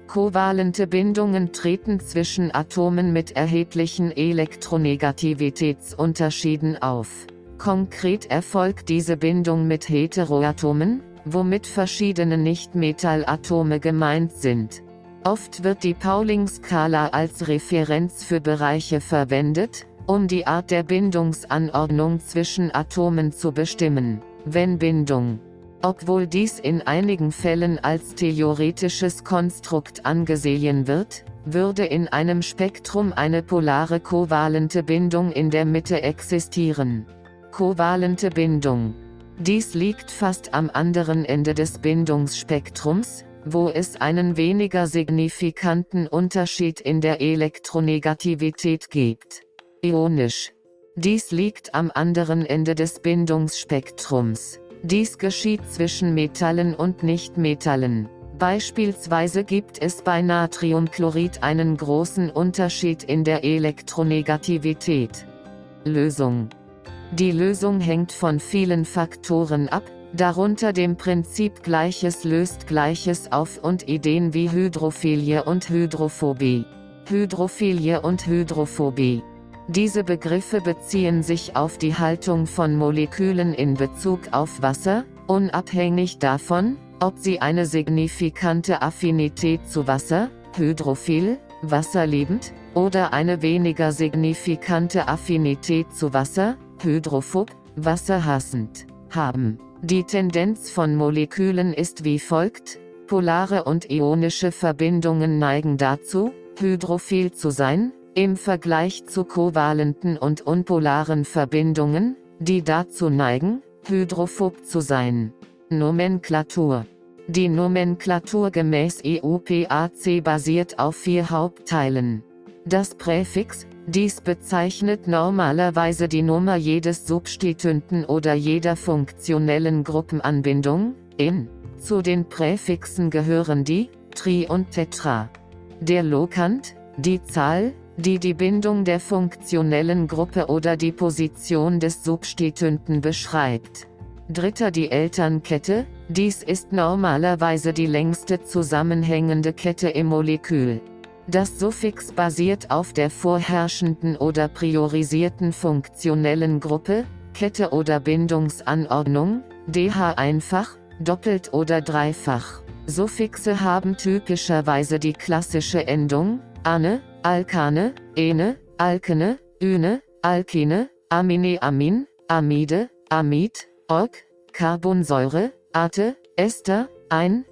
Kovalente Bindungen treten zwischen Atomen mit erheblichen Elektronegativitätsunterschieden auf. Konkret erfolgt diese Bindung mit Heteroatomen, womit verschiedene Nichtmetallatome gemeint sind. Oft wird die Pauling-Skala als Referenz für Bereiche verwendet, um die Art der Bindungsanordnung zwischen Atomen zu bestimmen. Wenn Bindung obwohl dies in einigen Fällen als theoretisches Konstrukt angesehen wird, würde in einem Spektrum eine polare kovalente Bindung in der Mitte existieren. Kovalente Bindung. Dies liegt fast am anderen Ende des Bindungsspektrums, wo es einen weniger signifikanten Unterschied in der Elektronegativität gibt. Ionisch. Dies liegt am anderen Ende des Bindungsspektrums. Dies geschieht zwischen Metallen und Nichtmetallen. Beispielsweise gibt es bei Natriumchlorid einen großen Unterschied in der Elektronegativität. Lösung Die Lösung hängt von vielen Faktoren ab, darunter dem Prinzip Gleiches löst Gleiches auf und Ideen wie Hydrophilie und Hydrophobie. Hydrophilie und Hydrophobie diese Begriffe beziehen sich auf die Haltung von Molekülen in Bezug auf Wasser, unabhängig davon, ob sie eine signifikante Affinität zu Wasser, hydrophil, wasserliebend, oder eine weniger signifikante Affinität zu Wasser, hydrophob, wasserhassend, haben. Die Tendenz von Molekülen ist wie folgt, polare und ionische Verbindungen neigen dazu, hydrophil zu sein, im Vergleich zu kovalenten und unpolaren Verbindungen, die dazu neigen, hydrophob zu sein. Nomenklatur Die Nomenklatur gemäß EUPAC basiert auf vier Hauptteilen. Das Präfix, dies bezeichnet normalerweise die Nummer jedes Substituenten oder jeder funktionellen Gruppenanbindung, in. Zu den Präfixen gehören die, Tri und Tetra. Der Lokant, die Zahl, die die Bindung der funktionellen Gruppe oder die Position des Substituenten beschreibt. Dritter die Elternkette, dies ist normalerweise die längste zusammenhängende Kette im Molekül. Das Suffix basiert auf der vorherrschenden oder priorisierten funktionellen Gruppe, Kette oder Bindungsanordnung, DH einfach, doppelt oder dreifach. Suffixe haben typischerweise die klassische Endung, ane, alkane, ene, alkene, üne, alkine, amine amin, amide, amid, ok, Carbonsäure, Ate, Ester, ein.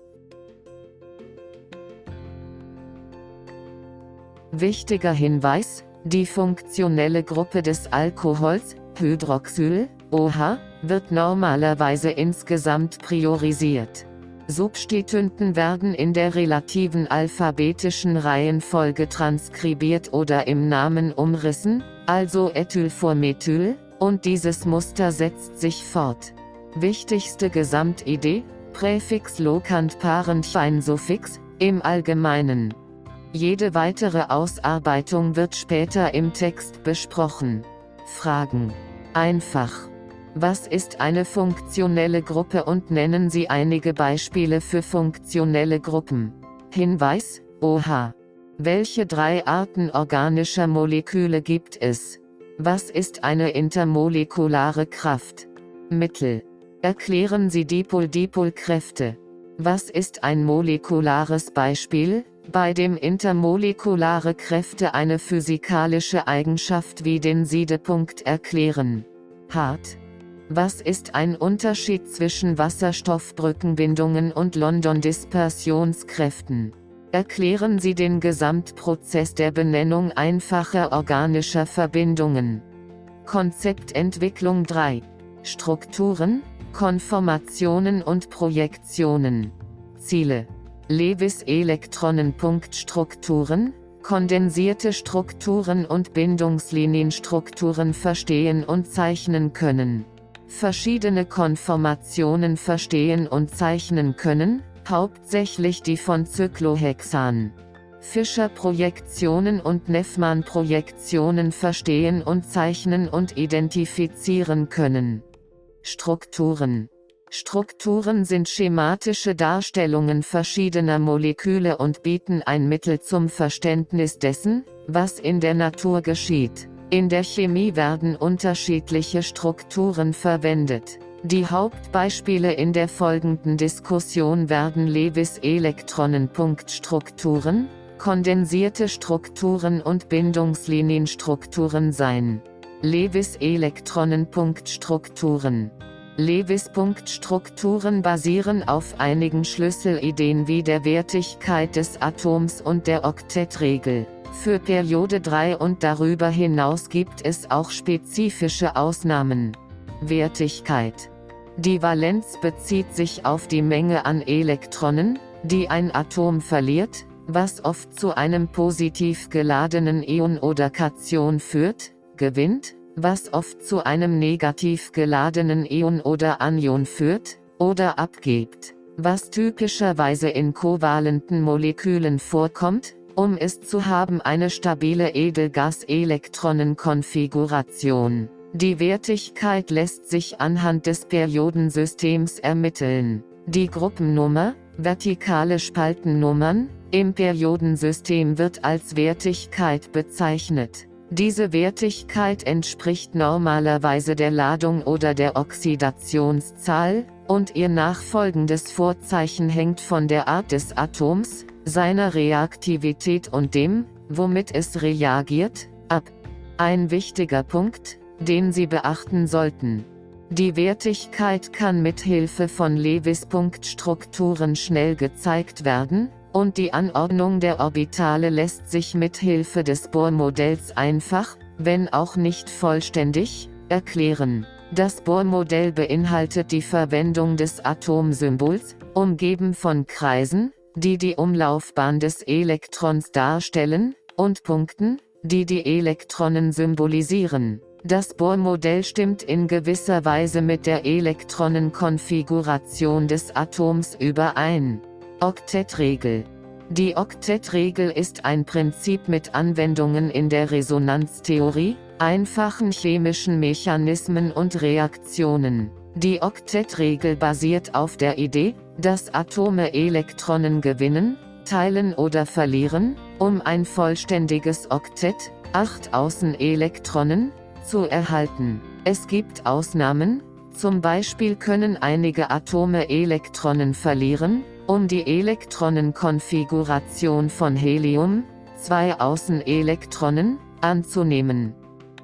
Wichtiger Hinweis, die funktionelle Gruppe des Alkohols, Hydroxyl, OH, wird normalerweise insgesamt priorisiert. Substituenten werden in der relativen alphabetischen Reihenfolge transkribiert oder im Namen umrissen, also Ethyl vor Methyl, und dieses Muster setzt sich fort. Wichtigste Gesamtidee, Präfix lokant parent Suffix, im Allgemeinen. Jede weitere Ausarbeitung wird später im Text besprochen. Fragen. Einfach. Was ist eine funktionelle Gruppe und nennen Sie einige Beispiele für funktionelle Gruppen? Hinweis, OH. Welche drei Arten organischer Moleküle gibt es? Was ist eine intermolekulare Kraft? Mittel. Erklären Sie Dipol-Dipol-Kräfte. Was ist ein molekulares Beispiel? Bei dem intermolekulare Kräfte eine physikalische Eigenschaft wie den Siedepunkt erklären. Hart. Was ist ein Unterschied zwischen Wasserstoffbrückenbindungen und London-Dispersionskräften? Erklären Sie den Gesamtprozess der Benennung einfacher organischer Verbindungen. Konzeptentwicklung 3. Strukturen, Konformationen und Projektionen. Ziele Lewis-Elektronenpunktstrukturen, kondensierte Strukturen und Bindungslinienstrukturen verstehen und zeichnen können. Verschiedene Konformationen verstehen und zeichnen können, hauptsächlich die von Cyclohexan. Fischer-Projektionen und Neffmann-Projektionen verstehen und zeichnen und identifizieren können. Strukturen Strukturen sind schematische Darstellungen verschiedener Moleküle und bieten ein Mittel zum Verständnis dessen, was in der Natur geschieht. In der Chemie werden unterschiedliche Strukturen verwendet. Die Hauptbeispiele in der folgenden Diskussion werden Lewis-Elektronenpunktstrukturen, kondensierte Strukturen und Bindungslinienstrukturen sein. Lewis-Elektronenpunktstrukturen Lewis-Punktstrukturen basieren auf einigen Schlüsselideen wie der Wertigkeit des Atoms und der Oktettregel. Für Periode 3 und darüber hinaus gibt es auch spezifische Ausnahmen. Wertigkeit. Die Valenz bezieht sich auf die Menge an Elektronen, die ein Atom verliert, was oft zu einem positiv geladenen Ion oder Kation führt, gewinnt, was oft zu einem negativ geladenen Ion oder Anion führt, oder abgibt, was typischerweise in kovalenten Molekülen vorkommt, um es zu haben eine stabile Edelgas-Elektronenkonfiguration. Die Wertigkeit lässt sich anhand des Periodensystems ermitteln. Die Gruppennummer, vertikale Spaltennummern, im Periodensystem wird als Wertigkeit bezeichnet. Diese Wertigkeit entspricht normalerweise der Ladung oder der Oxidationszahl, und ihr nachfolgendes Vorzeichen hängt von der Art des Atoms, seiner Reaktivität und dem, womit es reagiert, ab. Ein wichtiger Punkt, den Sie beachten sollten. Die Wertigkeit kann mit Hilfe von Lewis-Punktstrukturen schnell gezeigt werden, und die Anordnung der Orbitale lässt sich mit Hilfe des Bohr-Modells einfach, wenn auch nicht vollständig, erklären. Das Bohr-Modell beinhaltet die Verwendung des Atomsymbols, umgeben von Kreisen, die die Umlaufbahn des Elektrons darstellen, und Punkten, die die Elektronen symbolisieren. Das Bohr-Modell stimmt in gewisser Weise mit der Elektronenkonfiguration des Atoms überein. Oktettregel. Die Oktettregel ist ein Prinzip mit Anwendungen in der Resonanztheorie, einfachen chemischen Mechanismen und Reaktionen. Die Oktettregel basiert auf der Idee, dass Atome Elektronen gewinnen, teilen oder verlieren, um ein vollständiges Oktett, 8 Außenelektronen, zu erhalten. Es gibt Ausnahmen, zum Beispiel können einige Atome Elektronen verlieren, um die Elektronenkonfiguration von Helium, zwei Außenelektronen, anzunehmen.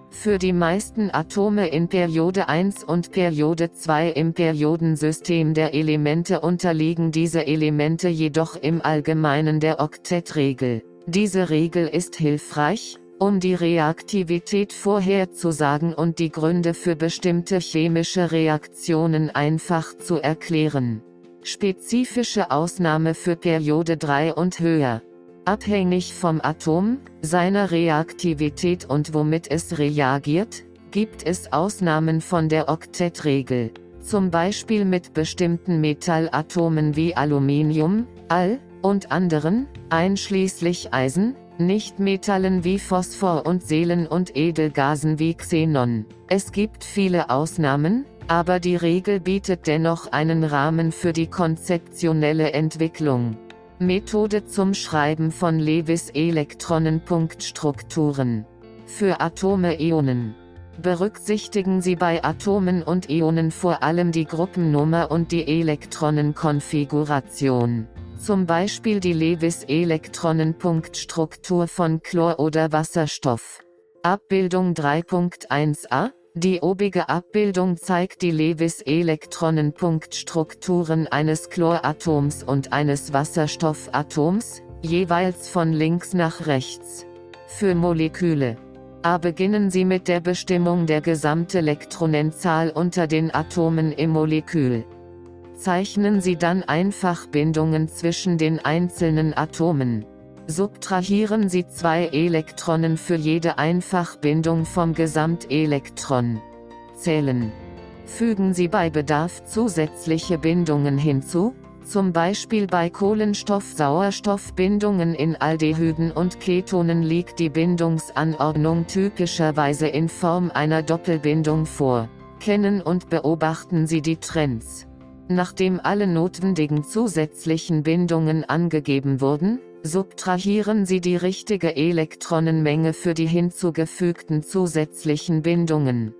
Für die meisten Atome in Periode 1 und Periode 2 im Periodensystem der Elemente unterliegen diese Elemente jedoch im Allgemeinen der Oktettregel. Diese Regel ist hilfreich, um die Reaktivität vorherzusagen und die Gründe für bestimmte chemische Reaktionen einfach zu erklären. Spezifische Ausnahme für Periode 3 und höher. Abhängig vom Atom, seiner Reaktivität und womit es reagiert, gibt es Ausnahmen von der Oktettregel. Zum Beispiel mit bestimmten Metallatomen wie Aluminium, Al und anderen, einschließlich Eisen, Nichtmetallen wie Phosphor und Seelen und Edelgasen wie Xenon. Es gibt viele Ausnahmen, aber die Regel bietet dennoch einen Rahmen für die konzeptionelle Entwicklung. Methode zum Schreiben von Lewis-Elektronenpunktstrukturen. Für Atome-Ionen. Berücksichtigen Sie bei Atomen und Ionen vor allem die Gruppennummer und die Elektronenkonfiguration. Zum Beispiel die Lewis-Elektronenpunktstruktur von Chlor oder Wasserstoff. Abbildung 3.1a die obige Abbildung zeigt die Lewis-Elektronenpunktstrukturen eines Chloratoms und eines Wasserstoffatoms, jeweils von links nach rechts. Für Moleküle. A beginnen Sie mit der Bestimmung der Gesamtelektronenzahl unter den Atomen im Molekül. Zeichnen Sie dann einfach Bindungen zwischen den einzelnen Atomen. Subtrahieren Sie zwei Elektronen für jede Einfachbindung vom Gesamtelektron. Zählen. Fügen Sie bei Bedarf zusätzliche Bindungen hinzu, zum Beispiel bei Kohlenstoff-Sauerstoff-Bindungen in Aldehyden und Ketonen liegt die Bindungsanordnung typischerweise in Form einer Doppelbindung vor. Kennen und beobachten Sie die Trends. Nachdem alle notwendigen zusätzlichen Bindungen angegeben wurden, subtrahieren Sie die richtige Elektronenmenge für die hinzugefügten zusätzlichen Bindungen.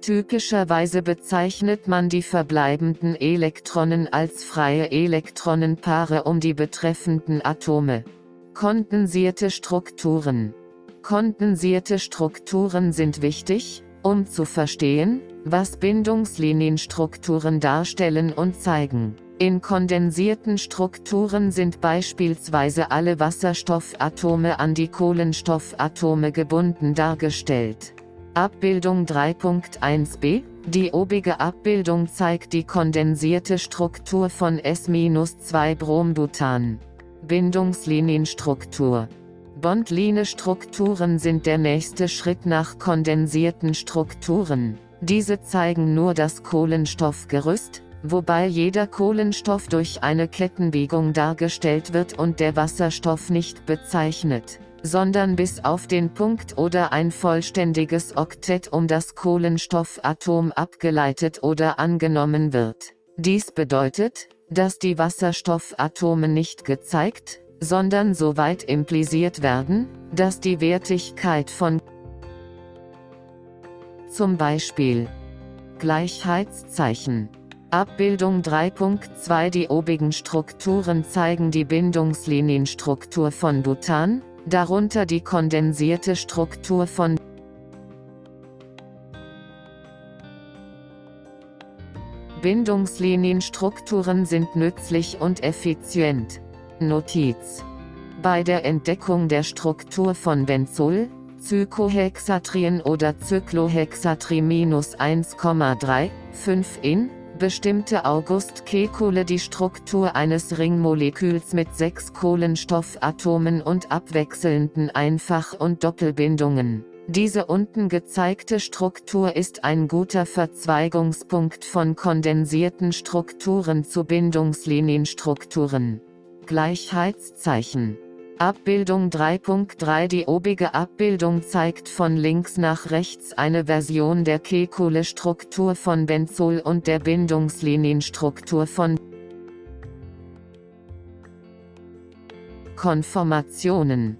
Typischerweise bezeichnet man die verbleibenden Elektronen als freie Elektronenpaare um die betreffenden Atome. Kondensierte Strukturen Kondensierte Strukturen sind wichtig, um zu verstehen, was Bindungslinienstrukturen darstellen und zeigen. In kondensierten Strukturen sind beispielsweise alle Wasserstoffatome an die Kohlenstoffatome gebunden dargestellt. Abbildung 3.1b Die obige Abbildung zeigt die kondensierte Struktur von S-2-Brombutan. Bindungslinienstruktur Bondline-Strukturen sind der nächste Schritt nach kondensierten Strukturen. Diese zeigen nur das Kohlenstoffgerüst, wobei jeder Kohlenstoff durch eine Kettenbiegung dargestellt wird und der Wasserstoff nicht bezeichnet, sondern bis auf den Punkt oder ein vollständiges Oktett um das Kohlenstoffatom abgeleitet oder angenommen wird. Dies bedeutet, dass die Wasserstoffatome nicht gezeigt, sondern so weit impliziert werden, dass die Wertigkeit von zum Beispiel Gleichheitszeichen Abbildung 3.2 Die obigen Strukturen zeigen die Bindungslinienstruktur von Butan, darunter die kondensierte Struktur von Bindungslinienstrukturen sind nützlich und effizient. Notiz. Bei der Entdeckung der Struktur von Benzol, Zykohexatrien oder Cyclohexatri-1,3, 5 in, bestimmte August Kekulé die Struktur eines Ringmoleküls mit sechs Kohlenstoffatomen und abwechselnden Einfach- und Doppelbindungen. Diese unten gezeigte Struktur ist ein guter Verzweigungspunkt von kondensierten Strukturen zu Bindungslinienstrukturen. Gleichheitszeichen Abbildung 3.3 Die obige Abbildung zeigt von links nach rechts eine Version der Kekulé-Struktur von Benzol und der Bindungslinienstruktur von Konformationen.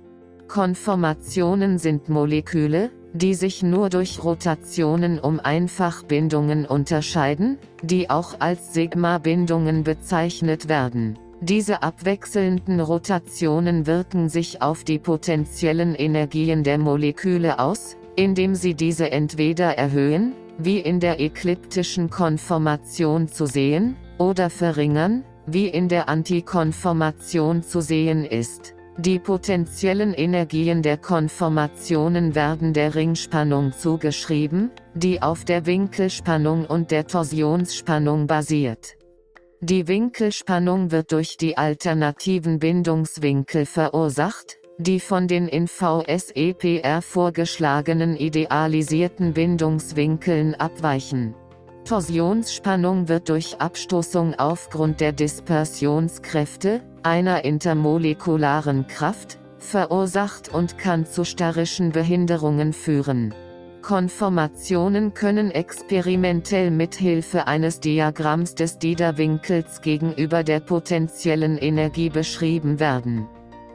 Konformationen sind Moleküle, die sich nur durch Rotationen um Einfachbindungen unterscheiden, die auch als Sigma-Bindungen bezeichnet werden. Diese abwechselnden Rotationen wirken sich auf die potenziellen Energien der Moleküle aus, indem sie diese entweder erhöhen, wie in der ekliptischen Konformation zu sehen, oder verringern, wie in der Antikonformation zu sehen ist. Die potenziellen Energien der Konformationen werden der Ringspannung zugeschrieben, die auf der Winkelspannung und der Torsionsspannung basiert. Die Winkelspannung wird durch die alternativen Bindungswinkel verursacht, die von den in VSEPR vorgeschlagenen idealisierten Bindungswinkeln abweichen. Torsionsspannung wird durch Abstoßung aufgrund der Dispersionskräfte, einer intermolekularen Kraft, verursacht und kann zu starrischen Behinderungen führen. Konformationen können experimentell mithilfe eines Diagramms des Diederwinkels gegenüber der potenziellen Energie beschrieben werden.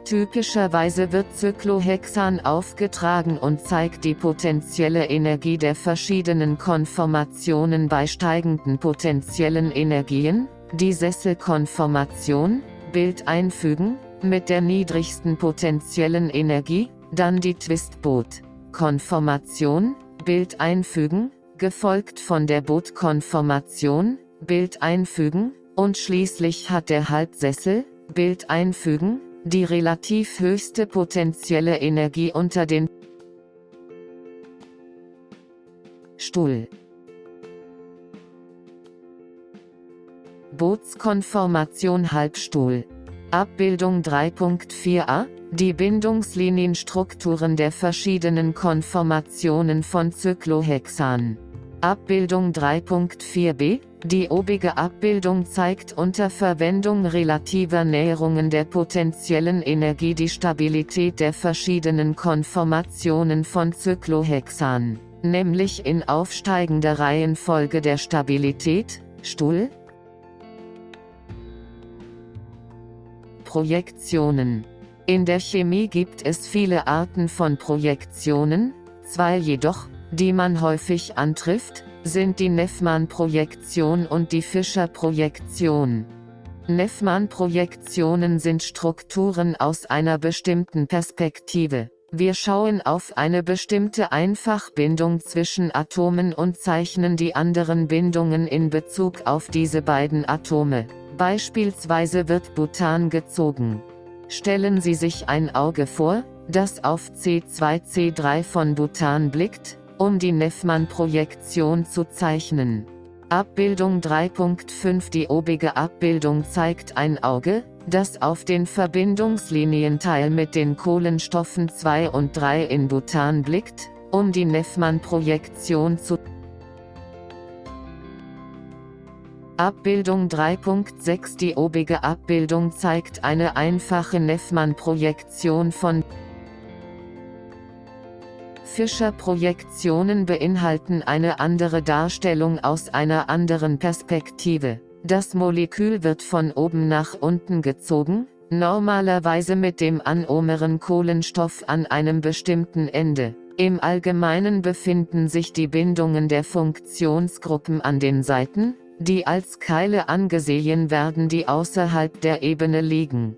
Typischerweise wird Cyclohexan aufgetragen und zeigt die potenzielle Energie der verschiedenen Konformationen bei steigenden potenziellen Energien, die Sesselkonformation, Bild einfügen, mit der niedrigsten potenziellen Energie, dann die Twistboot. Konformation, Bild einfügen, gefolgt von der Bootkonformation, Bild einfügen, und schließlich hat der Halbsessel, Bild einfügen, die relativ höchste potenzielle Energie unter den Stuhl. Bootskonformation Halbstuhl. Abbildung 3.4a die Bindungslinienstrukturen der verschiedenen Konformationen von Cyclohexan. Abbildung 3.4b Die obige Abbildung zeigt unter Verwendung relativer Näherungen der potenziellen Energie die Stabilität der verschiedenen Konformationen von Cyclohexan, nämlich in aufsteigender Reihenfolge der Stabilität, Stuhl, Projektionen in der Chemie gibt es viele Arten von Projektionen, zwei jedoch, die man häufig antrifft, sind die Neffmann-Projektion und die Fischer-Projektion. Neffmann-Projektionen sind Strukturen aus einer bestimmten Perspektive. Wir schauen auf eine bestimmte Einfachbindung zwischen Atomen und zeichnen die anderen Bindungen in Bezug auf diese beiden Atome. Beispielsweise wird Butan gezogen. Stellen Sie sich ein Auge vor, das auf C2C3 von Bhutan blickt, um die Neffmann-Projektion zu zeichnen. Abbildung 3.5 Die obige Abbildung zeigt ein Auge, das auf den Verbindungslinienteil mit den Kohlenstoffen 2 und 3 in Bhutan blickt, um die Neffmann-Projektion zu zeichnen. Abbildung 3.6 Die obige Abbildung zeigt eine einfache Neffmann-Projektion von Fischer-Projektionen beinhalten eine andere Darstellung aus einer anderen Perspektive. Das Molekül wird von oben nach unten gezogen, normalerweise mit dem anomeren Kohlenstoff an einem bestimmten Ende. Im Allgemeinen befinden sich die Bindungen der Funktionsgruppen an den Seiten, die als Keile angesehen werden, die außerhalb der Ebene liegen.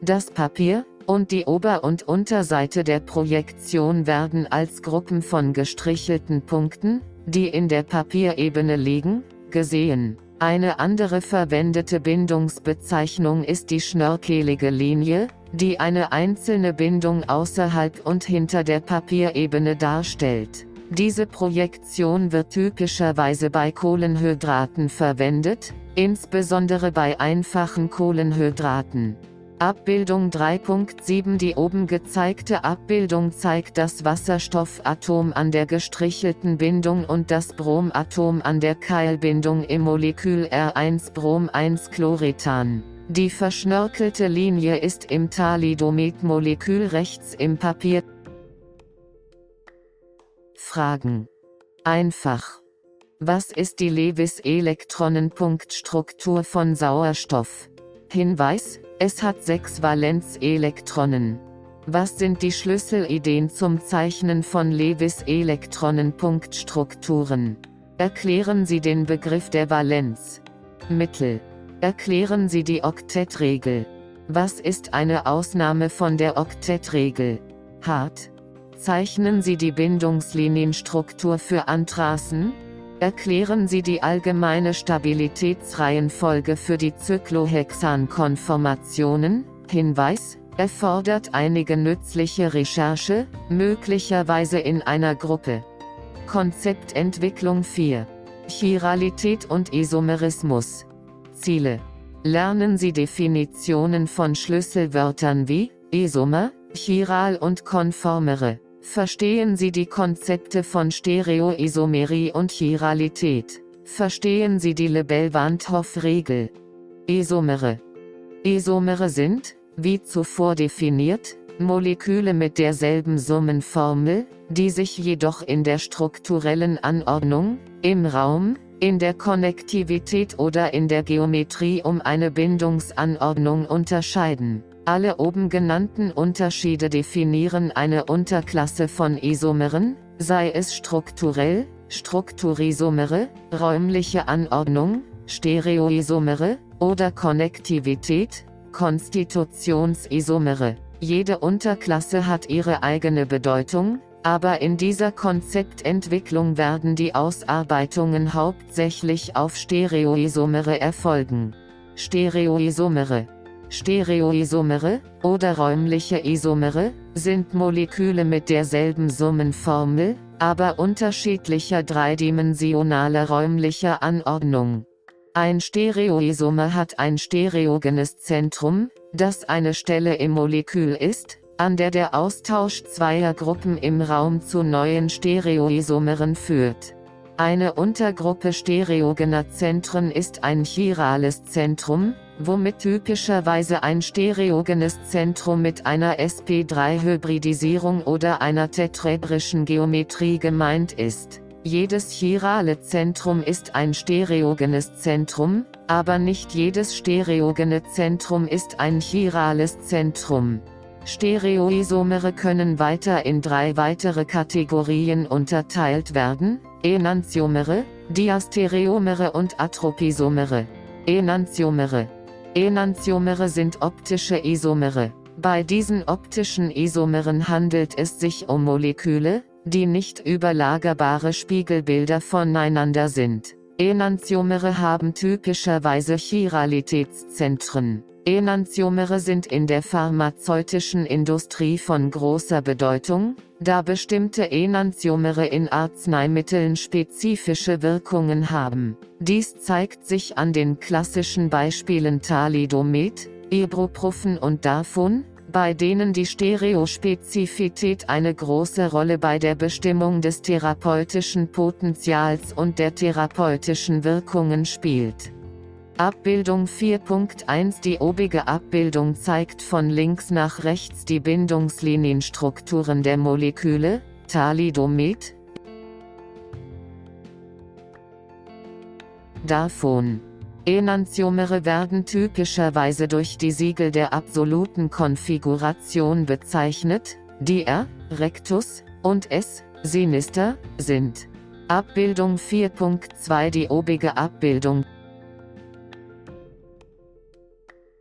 Das Papier und die Ober- und Unterseite der Projektion werden als Gruppen von gestrichelten Punkten, die in der Papierebene liegen, gesehen. Eine andere verwendete Bindungsbezeichnung ist die schnörkelige Linie, die eine einzelne Bindung außerhalb und hinter der Papierebene darstellt. Diese Projektion wird typischerweise bei Kohlenhydraten verwendet, insbesondere bei einfachen Kohlenhydraten. Abbildung 3.7 Die oben gezeigte Abbildung zeigt das Wasserstoffatom an der gestrichelten Bindung und das Bromatom an der Keilbindung im Molekül R1-Brom-1-Chloritan. Die verschnörkelte Linie ist im Thalidomid-Molekül rechts im Papier. Fragen. Einfach. Was ist die Lewis-Elektronenpunktstruktur von Sauerstoff? Hinweis, es hat sechs Valenzelektronen. Was sind die Schlüsselideen zum Zeichnen von Lewis-Elektronenpunktstrukturen? Erklären Sie den Begriff der Valenz. Mittel. Erklären Sie die Oktettregel. Was ist eine Ausnahme von der Oktettregel? Hart. Zeichnen Sie die Bindungslinienstruktur für Anthrasen? Erklären Sie die allgemeine Stabilitätsreihenfolge für die Zyklohexan-Konformationen? Hinweis, erfordert einige nützliche Recherche, möglicherweise in einer Gruppe. Konzeptentwicklung 4. Chiralität und Isomerismus. Ziele. Lernen Sie Definitionen von Schlüsselwörtern wie Isomer, Chiral und Konformere. Verstehen Sie die Konzepte von Stereoisomerie und Chiralität. Verstehen Sie die Lebel-Wandhoff-Regel. Isomere. Isomere sind, wie zuvor definiert, Moleküle mit derselben Summenformel, die sich jedoch in der strukturellen Anordnung, im Raum, in der Konnektivität oder in der Geometrie um eine Bindungsanordnung unterscheiden. Alle oben genannten Unterschiede definieren eine Unterklasse von Isomeren, sei es strukturell, Strukturisomere, räumliche Anordnung, Stereoisomere, oder Konnektivität, Konstitutionsisomere. Jede Unterklasse hat ihre eigene Bedeutung, aber in dieser Konzeptentwicklung werden die Ausarbeitungen hauptsächlich auf Stereoisomere erfolgen. Stereoisomere Stereoisomere, oder räumliche Isomere, sind Moleküle mit derselben Summenformel, aber unterschiedlicher dreidimensionaler räumlicher Anordnung. Ein Stereoisomer hat ein stereogenes Zentrum, das eine Stelle im Molekül ist, an der der Austausch zweier Gruppen im Raum zu neuen Stereoisomeren führt. Eine Untergruppe stereogener Zentren ist ein chirales Zentrum, womit typischerweise ein stereogenes Zentrum mit einer sp3-Hybridisierung oder einer tetraedrischen Geometrie gemeint ist. Jedes chirale Zentrum ist ein stereogenes Zentrum, aber nicht jedes stereogene Zentrum ist ein chirales Zentrum. Stereoisomere können weiter in drei weitere Kategorien unterteilt werden, Enantiomere, Diastereomere und Atropisomere. Enantiomere Enantiomere sind optische Isomere. Bei diesen optischen Isomeren handelt es sich um Moleküle, die nicht überlagerbare Spiegelbilder voneinander sind. Enantiomere haben typischerweise Chiralitätszentren. Enantiomere sind in der pharmazeutischen Industrie von großer Bedeutung, da bestimmte Enantiomere in Arzneimitteln spezifische Wirkungen haben. Dies zeigt sich an den klassischen Beispielen Thalidomid, Ibuprofen und Darfun, bei denen die Stereospezifität eine große Rolle bei der Bestimmung des therapeutischen Potenzials und der therapeutischen Wirkungen spielt. Abbildung 4.1 Die obige Abbildung zeigt von links nach rechts die Bindungslinienstrukturen der Moleküle, Thalidomid, Davon. Enantiomere werden typischerweise durch die Siegel der absoluten Konfiguration bezeichnet, die R, Rectus, und S, Sinister, sind. Abbildung 4.2 Die obige Abbildung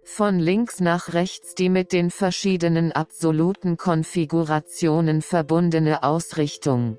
von links nach rechts die mit den verschiedenen absoluten Konfigurationen verbundene Ausrichtung.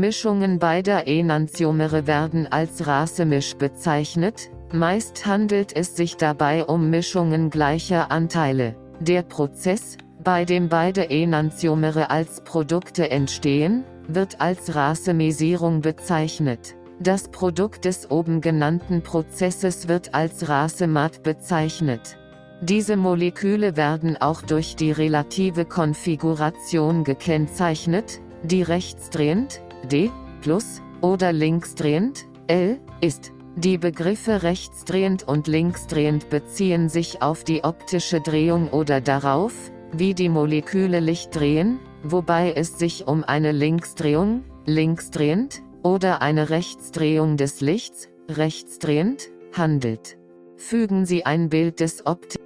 Mischungen beider Enantiomere werden als Racemisch bezeichnet, meist handelt es sich dabei um Mischungen gleicher Anteile. Der Prozess, bei dem beide Enantiomere als Produkte entstehen, wird als Racemisierung bezeichnet. Das Produkt des oben genannten Prozesses wird als Racemat bezeichnet. Diese Moleküle werden auch durch die relative Konfiguration gekennzeichnet, die rechtsdrehend, D, plus, oder linksdrehend, L, ist. Die Begriffe rechtsdrehend und linksdrehend beziehen sich auf die optische Drehung oder darauf, wie die Moleküle Licht drehen, wobei es sich um eine Linksdrehung, linksdrehend, oder eine Rechtsdrehung des Lichts, rechtsdrehend, handelt. Fügen Sie ein Bild des Opti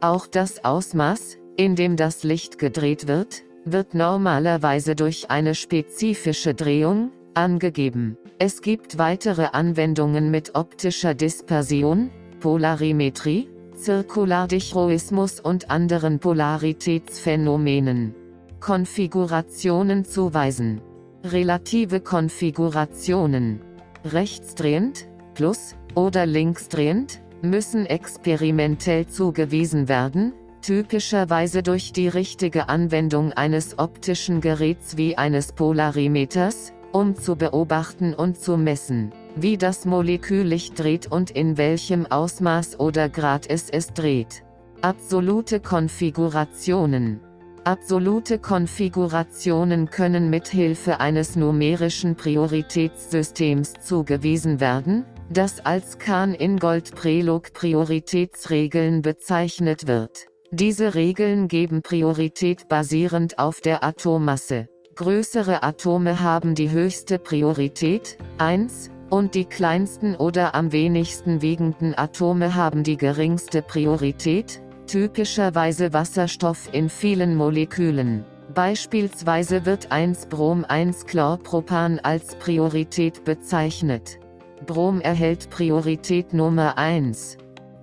Auch das Ausmaß, in dem das Licht gedreht wird, wird normalerweise durch eine spezifische Drehung angegeben. Es gibt weitere Anwendungen mit optischer Dispersion, Polarimetrie, Zirkulardichroismus und anderen Polaritätsphänomenen. Konfigurationen zuweisen. Relative Konfigurationen. Rechtsdrehend, plus, oder linksdrehend, müssen experimentell zugewiesen werden, typischerweise durch die richtige Anwendung eines optischen Geräts wie eines Polarimeters, um zu beobachten und zu messen, wie das Molekül Licht dreht und in welchem Ausmaß oder Grad es es dreht. Absolute Konfigurationen Absolute Konfigurationen können mit Hilfe eines numerischen Prioritätssystems zugewiesen werden, das als Kahn-Ingold-Prelog-Prioritätsregeln bezeichnet wird. Diese Regeln geben Priorität basierend auf der Atommasse. Größere Atome haben die höchste Priorität, 1, und die kleinsten oder am wenigsten wiegenden Atome haben die geringste Priorität, typischerweise Wasserstoff in vielen Molekülen. Beispielsweise wird 1-Brom-1-Chlorpropan als Priorität bezeichnet. Brom erhält Priorität Nummer 1.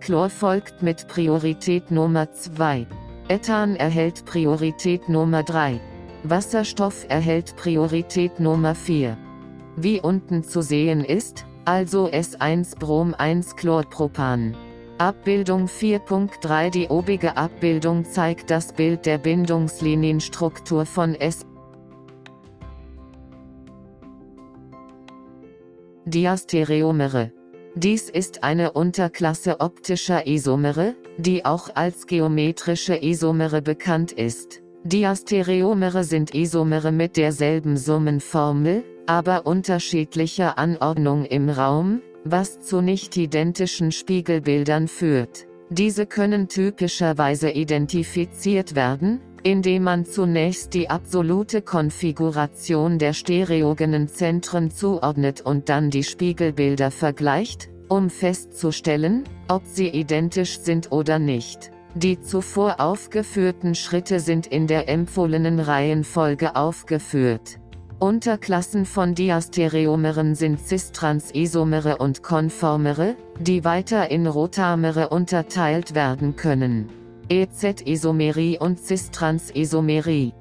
Chlor folgt mit Priorität Nummer 2. Ethan erhält Priorität Nummer 3. Wasserstoff erhält Priorität Nummer 4. Wie unten zu sehen ist, also S1-Brom-1-Chlorpropan. Abbildung 4.3 Die obige Abbildung zeigt das Bild der Bindungslinienstruktur von S. Diastereomere dies ist eine Unterklasse optischer Isomere, die auch als geometrische Isomere bekannt ist. Diastereomere sind Isomere mit derselben Summenformel, aber unterschiedlicher Anordnung im Raum, was zu nicht identischen Spiegelbildern führt. Diese können typischerweise identifiziert werden, indem man zunächst die absolute Konfiguration der stereogenen Zentren zuordnet und dann die Spiegelbilder vergleicht, um festzustellen, ob sie identisch sind oder nicht. Die zuvor aufgeführten Schritte sind in der empfohlenen Reihenfolge aufgeführt. Unterklassen von Diastereomeren sind Cis-Trans-Isomere und Konformere, die weiter in Rotamere unterteilt werden können. EZ-Isomerie und Cis-Trans-Isomerie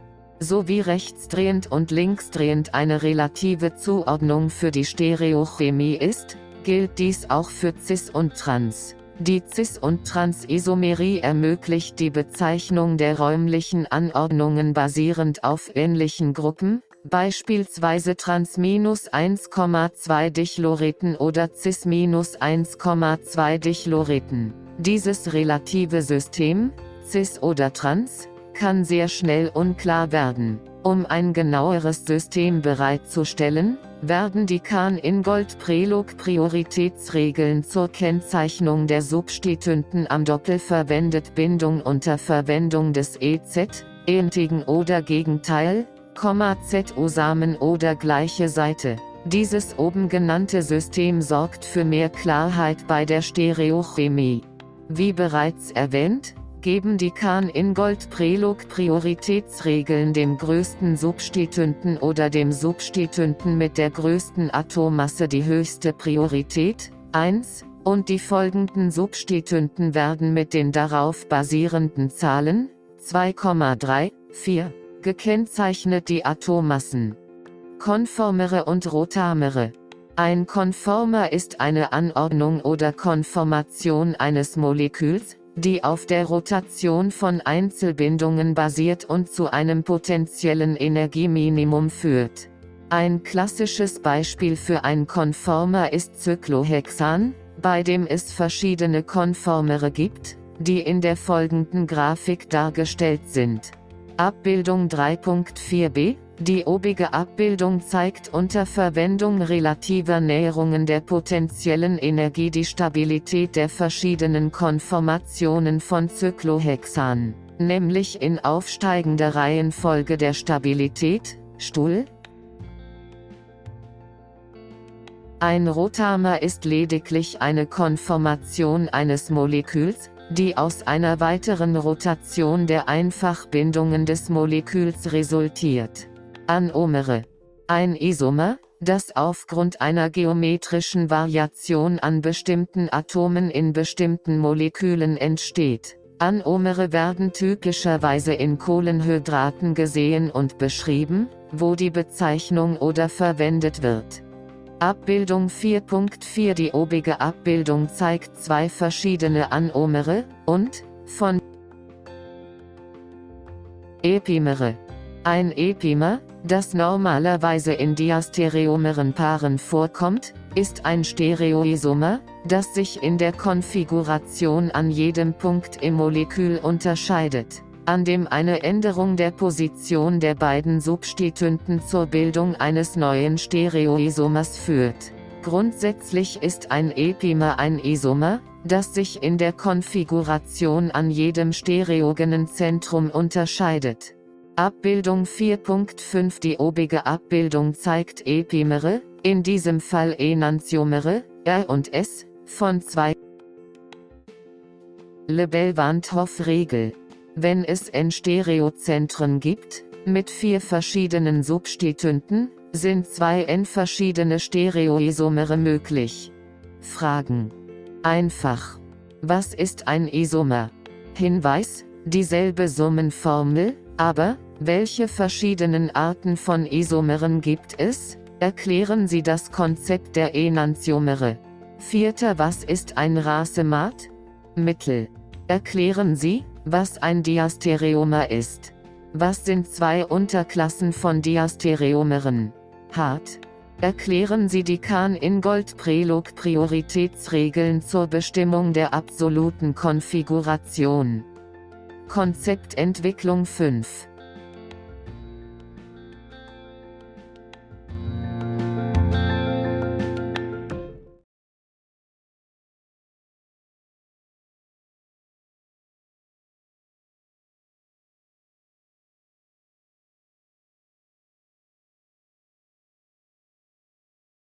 sowie rechtsdrehend und linksdrehend eine relative Zuordnung für die Stereochemie ist, gilt dies auch für Cis und Trans. Die Cis- und Trans-Isomerie ermöglicht die Bezeichnung der räumlichen Anordnungen basierend auf ähnlichen Gruppen, beispielsweise Trans-1,2 Dichloreten oder Cis-1,2 Dichloreten. Dieses relative System, cis oder trans, kann sehr schnell unklar werden. Um ein genaueres System bereitzustellen, werden die Kahn-Ingold-Prelog-Prioritätsregeln zur Kennzeichnung der Substituenten am Doppel verwendet Bindung unter Verwendung des EZ, entigen oder Gegenteil, ZO-Samen oder gleiche Seite. Dieses oben genannte System sorgt für mehr Klarheit bei der Stereochemie. Wie bereits erwähnt, geben die Kahn-Ingold-Prelog-Prioritätsregeln dem größten Substituenten oder dem Substituenten mit der größten Atommasse die höchste Priorität, 1, und die folgenden Substituenten werden mit den darauf basierenden Zahlen, 2,3, 4, gekennzeichnet die Atommassen. Konformere und Rotamere ein Konformer ist eine Anordnung oder Konformation eines Moleküls, die auf der Rotation von Einzelbindungen basiert und zu einem potenziellen Energieminimum führt. Ein klassisches Beispiel für ein Konformer ist Cyclohexan, bei dem es verschiedene Konformere gibt, die in der folgenden Grafik dargestellt sind. Abbildung 3.4b Die obige Abbildung zeigt unter Verwendung relativer Näherungen der potenziellen Energie die Stabilität der verschiedenen Konformationen von Cyclohexan, nämlich in aufsteigender Reihenfolge der Stabilität, Stuhl, Ein Rotamer ist lediglich eine Konformation eines Moleküls, die aus einer weiteren Rotation der Einfachbindungen des Moleküls resultiert. Anomere. Ein Isomer, das aufgrund einer geometrischen Variation an bestimmten Atomen in bestimmten Molekülen entsteht. Anomere werden typischerweise in Kohlenhydraten gesehen und beschrieben, wo die Bezeichnung oder verwendet wird. Abbildung 4.4 Die obige Abbildung zeigt zwei verschiedene Anomere, und, von Epimere. Ein Epimer, das normalerweise in diastereomeren Paaren vorkommt, ist ein Stereoisomer, das sich in der Konfiguration an jedem Punkt im Molekül unterscheidet an dem eine Änderung der Position der beiden Substituenten zur Bildung eines neuen Stereoisomers führt. Grundsätzlich ist ein Epimer ein Isomer, das sich in der Konfiguration an jedem stereogenen Zentrum unterscheidet. Abbildung 4.5 Die obige Abbildung zeigt Epimere, in diesem Fall Enantiomere, R und S, von zwei Lebel-Wandhoff-Regel wenn es N-Stereozentren gibt, mit vier verschiedenen Substituenten, sind zwei N verschiedene Stereoisomere möglich. Fragen. Einfach. Was ist ein Isomer? Hinweis, dieselbe Summenformel, aber, welche verschiedenen Arten von Isomeren gibt es? Erklären Sie das Konzept der Enantiomere. Vierter Was ist ein Racemat? Mittel. Erklären Sie, was ein Diastereomer ist. Was sind zwei Unterklassen von Diastereomeren? Hart. Erklären Sie die Kahn-Ingold-Prelog-Prioritätsregeln zur Bestimmung der absoluten Konfiguration. Konzeptentwicklung 5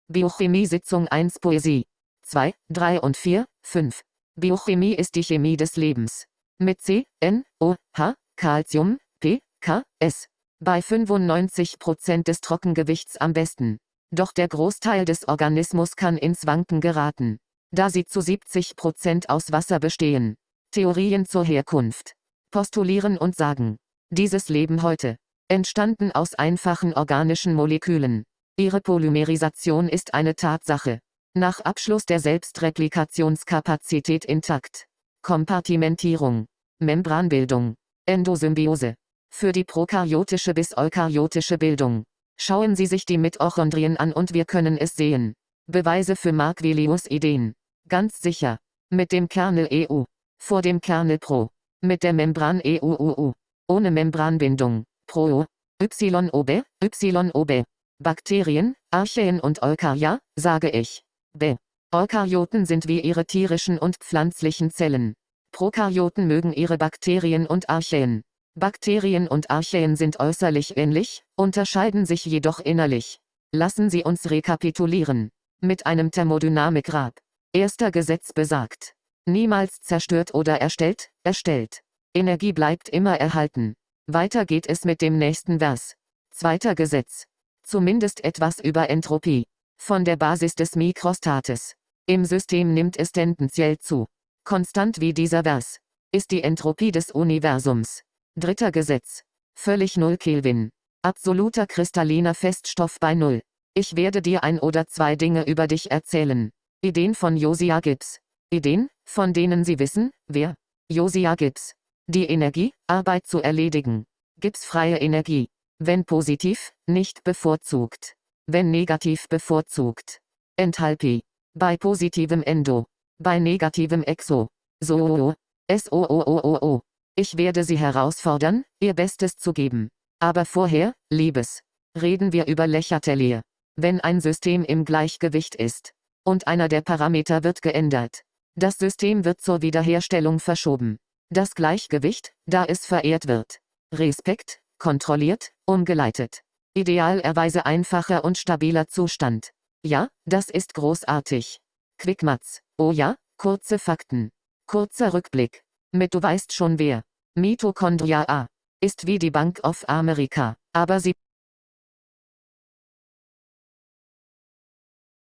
Biochemie Sitzung 1 Poesie 2, 3 und 4, 5. Biochemie ist die Chemie des Lebens. Mit C, N, O, H, Calcium, P, K, S. Bei 95% des Trockengewichts am besten. Doch der Großteil des Organismus kann ins Wanken geraten. Da sie zu 70% aus Wasser bestehen. Theorien zur Herkunft. Postulieren und sagen. Dieses Leben heute. Entstanden aus einfachen organischen Molekülen. Ihre Polymerisation ist eine Tatsache. Nach Abschluss der Selbstreplikationskapazität intakt. Kompartimentierung. Membranbildung. Endosymbiose. Für die prokaryotische bis eukaryotische Bildung. Schauen Sie sich die Mitochondrien an und wir können es sehen. Beweise für Marquelius Ideen. Ganz sicher. Mit dem Kernel EU. Vor dem Kernel Pro. Mit der Membran EUUU. Ohne Membranbindung. Pro. YOB, YOB. Bakterien, Archaeen und Eukarya, sage ich. B. Eukaryoten sind wie ihre tierischen und pflanzlichen Zellen. Prokaryoten mögen ihre Bakterien und Archaeen. Bakterien und Archaeen sind äußerlich ähnlich, unterscheiden sich jedoch innerlich. Lassen Sie uns rekapitulieren. Mit einem Thermodynamikrad. Erster Gesetz besagt. Niemals zerstört oder erstellt, erstellt. Energie bleibt immer erhalten. Weiter geht es mit dem nächsten Vers. Zweiter Gesetz. Zumindest etwas über Entropie. Von der Basis des Mikrostates. Im System nimmt es tendenziell zu. Konstant wie dieser Vers. Ist die Entropie des Universums. Dritter Gesetz. Völlig null Kelvin. Absoluter kristalliner Feststoff bei Null. Ich werde dir ein oder zwei Dinge über dich erzählen. Ideen von Josiah Gibbs. Ideen, von denen Sie wissen, wer? Josiah Gibbs. Die Energie, Arbeit zu erledigen. Gibbs freie Energie. Wenn positiv, nicht bevorzugt. Wenn negativ bevorzugt. Enthalpie. Bei positivem Endo. Bei negativem Exo. So. S-O-O-O-O-O. Ich werde Sie herausfordern, Ihr Bestes zu geben. Aber vorher, Liebes. Reden wir über Lächertelier. Wenn ein System im Gleichgewicht ist und einer der Parameter wird geändert, das System wird zur Wiederherstellung verschoben. Das Gleichgewicht, da es verehrt wird. Respekt, kontrolliert, umgeleitet. Idealerweise einfacher und stabiler Zustand. Ja, das ist großartig. Quickmatz. Oh ja, kurze Fakten. Kurzer Rückblick. Mit du weißt schon wer. Mitochondria A. Ist wie die Bank of America, aber sie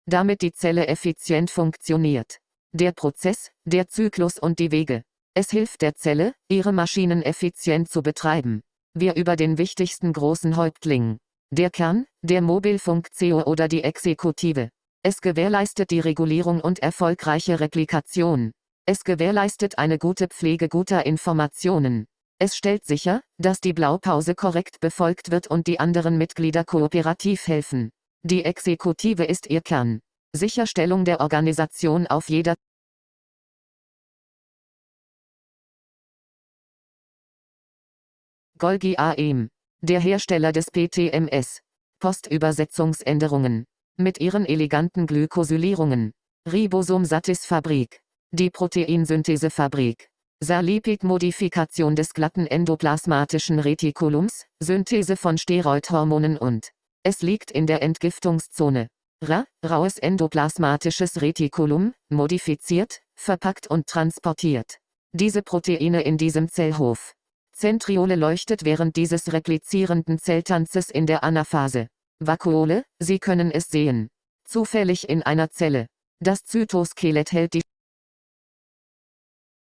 damit die Zelle effizient funktioniert. Der Prozess, der Zyklus und die Wege. Es hilft der Zelle, ihre Maschinen effizient zu betreiben. Wir über den wichtigsten großen Häuptling. Der Kern, der Mobilfunk-CEO oder die Exekutive. Es gewährleistet die Regulierung und erfolgreiche Replikation. Es gewährleistet eine gute Pflege guter Informationen. Es stellt sicher, dass die Blaupause korrekt befolgt wird und die anderen Mitglieder kooperativ helfen. Die Exekutive ist ihr Kern. Sicherstellung der Organisation auf jeder Golgi AEM. Der Hersteller des PTMS. Postübersetzungsänderungen. Mit ihren eleganten Glykosylierungen. Ribosom-Satis-Fabrik. Die Proteinsynthesefabrik. Salipid-Modifikation des glatten endoplasmatischen Retikulums, Synthese von Steroidhormonen und es liegt in der Entgiftungszone. Ra, raues endoplasmatisches Retikulum, modifiziert, verpackt und transportiert. Diese Proteine in diesem Zellhof. Zentriole leuchtet während dieses replizierenden Zelltanzes in der Anaphase. Vakuole, Sie können es sehen. Zufällig in einer Zelle. Das Zytoskelett hält die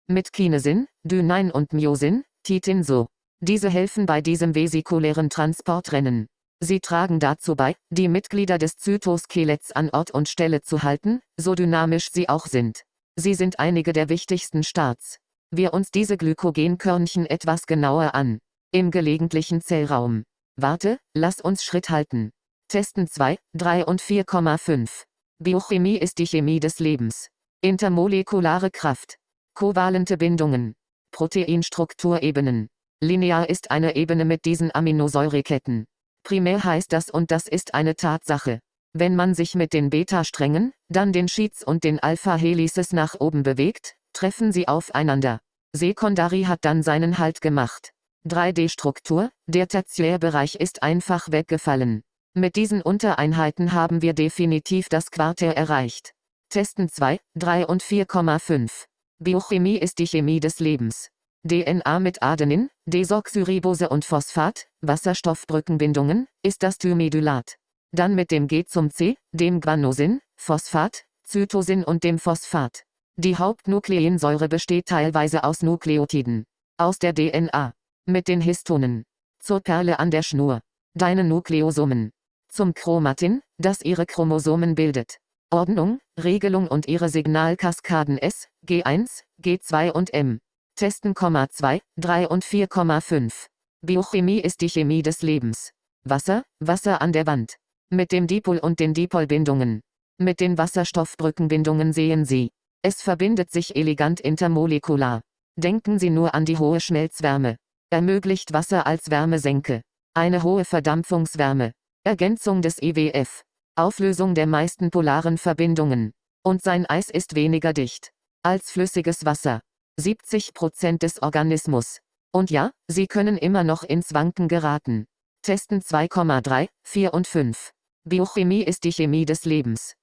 mit Kinesin, Dynein und Myosin, Titin so. Diese helfen bei diesem vesikulären Transportrennen. Sie tragen dazu bei, die Mitglieder des Zytoskeletts an Ort und Stelle zu halten, so dynamisch sie auch sind. Sie sind einige der wichtigsten Starts. Wir uns diese Glykogenkörnchen etwas genauer an. Im gelegentlichen Zellraum. Warte, lass uns Schritt halten. Testen 2, 3 und 4,5. Biochemie ist die Chemie des Lebens. Intermolekulare Kraft. Kovalente Bindungen. Proteinstrukturebenen. Linear ist eine Ebene mit diesen Aminosäureketten. Primär heißt das und das ist eine Tatsache. Wenn man sich mit den Beta-Strängen, dann den Sheets und den Alpha-Helices nach oben bewegt, treffen sie aufeinander. Sekundari hat dann seinen Halt gemacht. 3D-Struktur, der Tertiärbereich ist einfach weggefallen. Mit diesen Untereinheiten haben wir definitiv das Quartär erreicht. Testen 2, 3 und 4,5. Biochemie ist die Chemie des Lebens. DNA mit Adenin, Desoxyribose und Phosphat, Wasserstoffbrückenbindungen, ist das Thymedylat. Dann mit dem G zum C, dem Guanosin, Phosphat, Zytosin und dem Phosphat. Die Hauptnukleinsäure besteht teilweise aus Nukleotiden. Aus der DNA. Mit den Histonen. Zur Perle an der Schnur. Deine Nukleosomen. Zum Chromatin, das ihre Chromosomen bildet. Ordnung, Regelung und ihre Signalkaskaden S, G1, G2 und M. Testen, 2, 3 und 4,5. Biochemie ist die Chemie des Lebens. Wasser, Wasser an der Wand. Mit dem Dipol und den Dipolbindungen. Mit den Wasserstoffbrückenbindungen sehen Sie. Es verbindet sich elegant intermolekular. Denken Sie nur an die hohe Schmelzwärme. Ermöglicht Wasser als Wärmesenke. Eine hohe Verdampfungswärme. Ergänzung des IWF. Auflösung der meisten polaren Verbindungen. Und sein Eis ist weniger dicht als flüssiges Wasser. 70% des Organismus. Und ja, Sie können immer noch ins Wanken geraten. Testen 2,3, 4 und 5. Biochemie ist die Chemie des Lebens.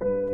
Thanks for